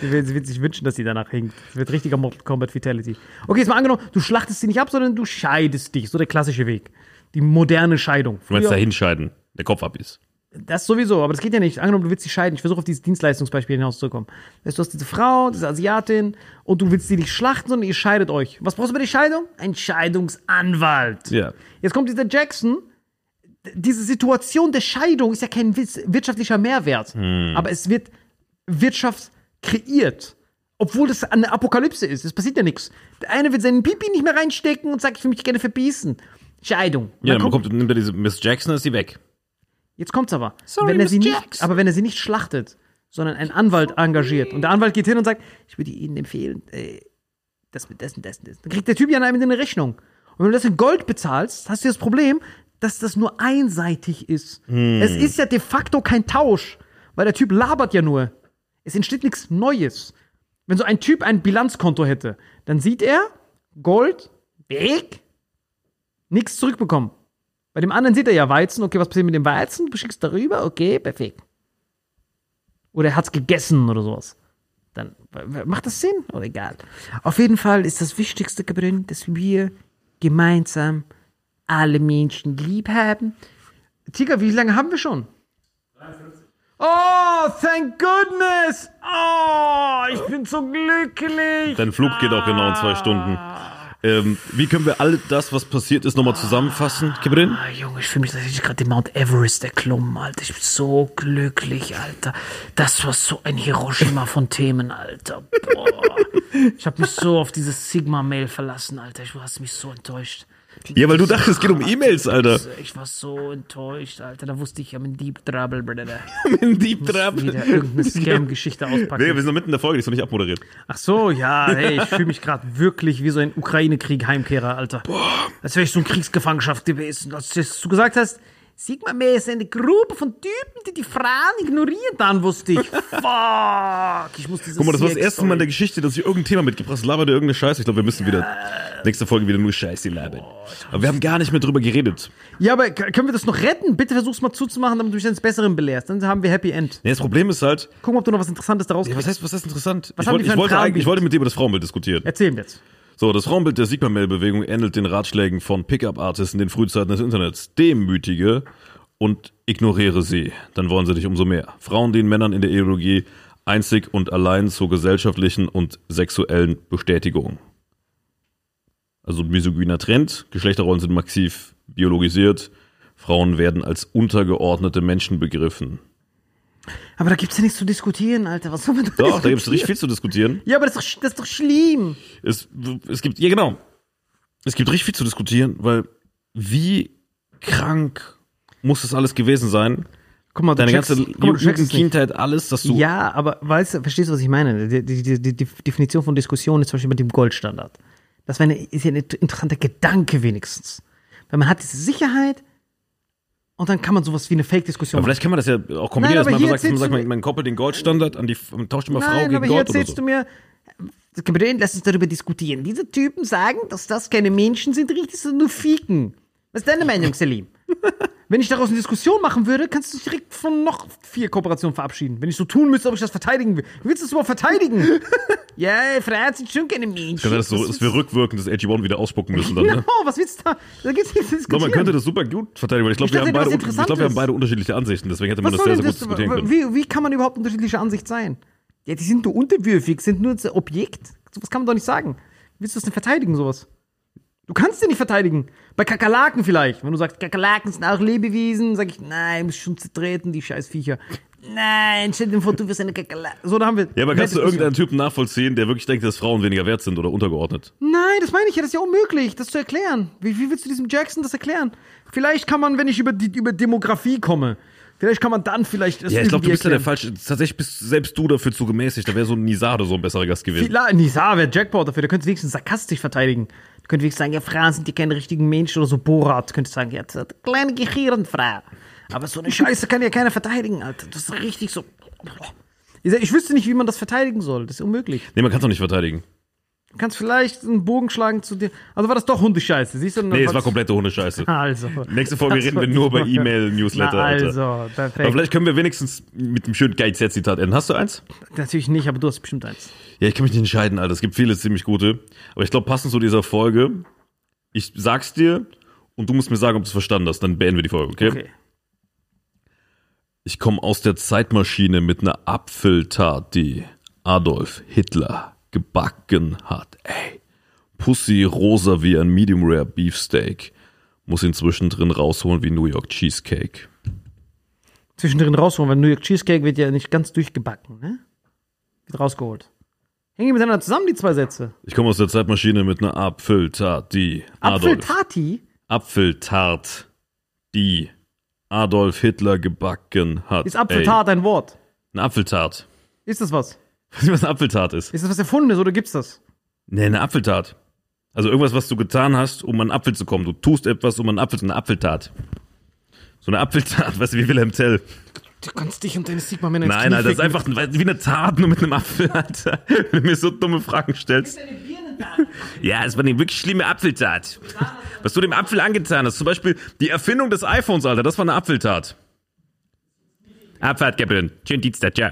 Sie wird, sie wird sich wünschen, dass sie danach hinkt. Es wird richtiger Mortal Kombat Fatality. Okay, jetzt mal angenommen, du schlachtest sie nicht ab, sondern du scheidest dich. So der klassische Weg. Die moderne Scheidung. Du meinst da hinscheiden, der Kopf ab ist. Das sowieso, aber das geht ja nicht. Angenommen, du willst sie scheiden. Ich versuche auf dieses Dienstleistungsbeispiel hinauszukommen. Weißt, du hast diese Frau, diese Asiatin und du willst sie nicht schlachten, sondern ihr scheidet euch. Was brauchst du bei der Scheidung? Ein Scheidungsanwalt. Ja. Jetzt kommt dieser Jackson. Diese Situation der Scheidung ist ja kein wirtschaftlicher Mehrwert. Aber es wird Wirtschaft kreiert. Obwohl das eine Apokalypse ist. Es passiert ja nichts. Der eine wird seinen Pipi nicht mehr reinstecken und sagt, ich will mich gerne verbießen. Scheidung. Ja, Dann dann kommt- kommt, nimmt er diese Miss Jackson, ist sie weg. Jetzt kommt's aber. Sorry, wenn er Miss sie nicht, Jackson. aber wenn er sie nicht schlachtet, sondern einen Anwalt engagiert und der Anwalt geht hin und sagt, ich würde Ihnen empfehlen, äh, das mit dessen, dessen, dessen. Dann kriegt der Typ ja Ende eine Rechnung. Und wenn du das in Gold bezahlst, hast du das Problem, dass das nur einseitig ist. Hm. Es ist ja de facto kein Tausch, weil der Typ labert ja nur. Es entsteht nichts Neues. Wenn so ein Typ ein Bilanzkonto hätte, dann sieht er Gold, weg, nichts zurückbekommen. Bei dem anderen sieht er ja Weizen, okay, was passiert mit dem Weizen? Du schickst darüber, okay, perfekt. Oder er hat's gegessen oder sowas. Dann macht das Sinn? Oder egal. Auf jeden Fall ist das Wichtigste, Gabriel, dass wir gemeinsam alle Menschen lieb haben. Tiger, wie lange haben wir schon? Oh, thank goodness! Oh, ich bin so glücklich! Dein Flug geht auch genau in zwei Stunden. Ähm, wie können wir all das, was passiert ist, nochmal zusammenfassen, Kibrin? Ah, Junge, ich fühle mich, als hätte ich gerade den Mount Everest erklommen, Alter. Ich bin so glücklich, Alter. Das war so ein Hiroshima von Themen, Alter. Boah. Ich habe mich so auf dieses Sigma-Mail verlassen, Alter. Ich hast mich so enttäuscht. Ja, weil du dachtest, es geht um E-Mails, Alter. Ich war so enttäuscht, Alter. Da wusste ich, ich habe einen Deep Trouble, Brother. In Deep Trap. Wieder irgendeine Scam-Geschichte Nee, wir auspacken. sind noch mitten in der Folge, die ist noch nicht abmoderiert. Ach so, ja, hey, ich fühle mich gerade wirklich wie so ein Ukraine-Krieg-Heimkehrer, Alter. Als wäre ich so in Kriegsgefangenschaft gewesen. Als du gesagt hast, Sigma Mehr ist eine Gruppe von Typen, die die Frauen ignorieren, dann wusste ich, fuck, ich muss dieses Guck mal, das war das erste Mal in der Geschichte, dass ich irgendein Thema mitgebracht habe. Labert irgendeine Scheiße. Ich glaube, wir müssen wieder nächste Folge wieder nur Scheiße labern. Aber wir haben gar nicht mehr drüber geredet. Ja, aber können wir das noch retten? Bitte versuch's mal zuzumachen, damit du mich ins Besseren belehrst. Dann haben wir Happy End. Nee, das Problem ist halt, Gucken, ob du noch was Interessantes daraus ja, was heißt, was heißt interessant? Was ich wollte, ich, wollte eigentlich, ich wollte mit dir über das Frauenbild diskutieren. Erzähl mir jetzt. So, das Frauenbild der Sigma-Mail-Bewegung ähnelt den Ratschlägen von Pickup-Artists in den Frühzeiten des Internets. Demütige und ignoriere sie. Dann wollen sie dich umso mehr. Frauen dienen Männern in der Ideologie einzig und allein zur gesellschaftlichen und sexuellen Bestätigung. Also misogyner Trend. Geschlechterrollen sind massiv biologisiert. Frauen werden als untergeordnete Menschen begriffen. Aber da gibt's ja nichts zu diskutieren, Alter. Was soll man da Doch, da gibt es richtig viel zu diskutieren. Ja, aber das ist doch, das ist doch schlimm. Es, es gibt, ja genau. Es gibt richtig viel zu diskutieren, weil wie krank muss das alles gewesen sein? Guck mal, Deine checkst, ganze guck mal, es. Kindheit, alles, dass du. Ja, aber weißt du, verstehst du, was ich meine? Die, die, die, die, die Definition von Diskussion ist zum Beispiel mit dem Goldstandard. Das wäre eine, ist ja ein interessanter Gedanke wenigstens. Weil man hat diese Sicherheit und dann kann man sowas wie eine Fake-Diskussion Aber machen. vielleicht kann man das ja auch kombinieren, Nein, dass man sagt, man, sagt man, man koppelt den Goldstandard an die, tauscht immer Frau Nein, gegen aber Gott oder erzählst so. du mir, lass uns darüber diskutieren. Diese Typen sagen, dass das keine Menschen sind, richtig, sondern nur Fieken. Was ist deine Meinung, Selim? Wenn ich daraus eine Diskussion machen würde, kannst du dich direkt von noch vier Kooperationen verabschieden. Wenn ich so tun müsste, ob ich das verteidigen will. Wie willst du das überhaupt verteidigen? ja, Frauen sind schon keine Menschen. Kann das so, dass wir rückwirkend das AG1 wieder ausspucken müssen dann, Genau, ne? was willst du da? Da geht's nicht zu No, diskutieren. man könnte das super gut verteidigen, weil ich glaube, Ich wir, haben beide, ich glaub, wir haben beide unterschiedliche Ansichten, deswegen hätte man was das sehr, sehr gut das? diskutieren können. Wie, wie kann man überhaupt unterschiedlicher Ansicht sein? Ja, die sind nur unterwürfig, sind nur ein Objekt. Sowas kann man doch nicht sagen. Wie willst du das denn verteidigen, sowas? Du kannst den nicht verteidigen. Bei Kakerlaken vielleicht. Wenn du sagst, Kakerlaken sind auch Lebewesen, sag ich, nein, muss schon zertreten, die scheiß Viecher. Nein, stell dir vor, du wirst eine Kakerlake. So, da haben wir. Ja, aber kannst du irgendeinen Typen nachvollziehen, der wirklich denkt, dass Frauen weniger wert sind oder untergeordnet? Nein, das meine ich ja, das ist ja unmöglich, das zu erklären. Wie, wie willst du diesem Jackson das erklären? Vielleicht kann man, wenn ich über, die, über Demografie komme, vielleicht kann man dann vielleicht Ja, ich glaube, du bist ja der erklären. falsche. Tatsächlich bist selbst du dafür zu gemäßigt. Da wäre so ein Nisade so ein besserer Gast gewesen. Vielleicht, Nisa wäre Jackpot dafür, der könnte wenigstens sarkastisch verteidigen. Könnte wenigstens sagen, ja, Frauen sind die keine richtigen Menschen oder so Borat. Könnte sagen, ja, das kleine Gehirnfrau. Aber so eine Scheiße kann ja keiner verteidigen, Alter. Das ist richtig so. Ich, ich wüsste nicht, wie man das verteidigen soll. Das ist unmöglich. Nee, man kann es doch nicht verteidigen. Du kannst vielleicht einen Bogen schlagen zu dir. Also war das doch Hundescheiße, siehst du? Nee, es war komplette Hundescheiße. Also. Nächste Folge reden wir nur bei E-Mail-Newsletter. Also, Aber perfekt. vielleicht können wir wenigstens mit einem schönen Geiz-Zitat enden. Hast du eins? Natürlich nicht, aber du hast bestimmt eins. Ja, ich kann mich nicht entscheiden, Alter. Es gibt viele ziemlich gute. Aber ich glaube, passend zu dieser Folge, ich sag's dir und du musst mir sagen, ob du es verstanden hast. Dann beenden wir die Folge, okay? Okay. Ich komme aus der Zeitmaschine mit einer Apfeltat, die Adolf Hitler gebacken hat. Ey, Pussy rosa wie ein Medium Rare Beefsteak. Muss ihn zwischendrin rausholen wie New York Cheesecake. Zwischendrin rausholen, weil New York Cheesecake wird ja nicht ganz durchgebacken, ne? Wird rausgeholt. Hängen miteinander zusammen, die zwei Sätze? Ich komme aus der Zeitmaschine mit einer Apfeltat, die Adolf Apfeltati? Apfeltart, die Adolf Hitler gebacken hat. Ist Apfeltart ein Wort? Ey, eine Apfeltart. Ist das was? Weißt du, was eine Apfeltart ist? Ist das was erfunden ist oder gibt's das? Nee, eine Apfeltat. Also irgendwas, was du getan hast, um an einen Apfel zu kommen. Du tust etwas, um an einen Apfel zu eine Apfeltat. So eine Apfeltat, weißt du, wie Wilhelm Tell. Du kannst dich und deine Sigma-Männer Nein, Knie Alter, das ist einfach wie eine Tat, nur mit einem Apfel, Alter. Wenn du mir so dumme Fragen stellst. Ja, es war eine wirklich schlimme Apfeltat. Was du dem Apfel angetan hast. Zum Beispiel die Erfindung des iPhones, Alter, das war eine Apfeltat. Abfahrt, Captain. Schönen Dienstag, ciao.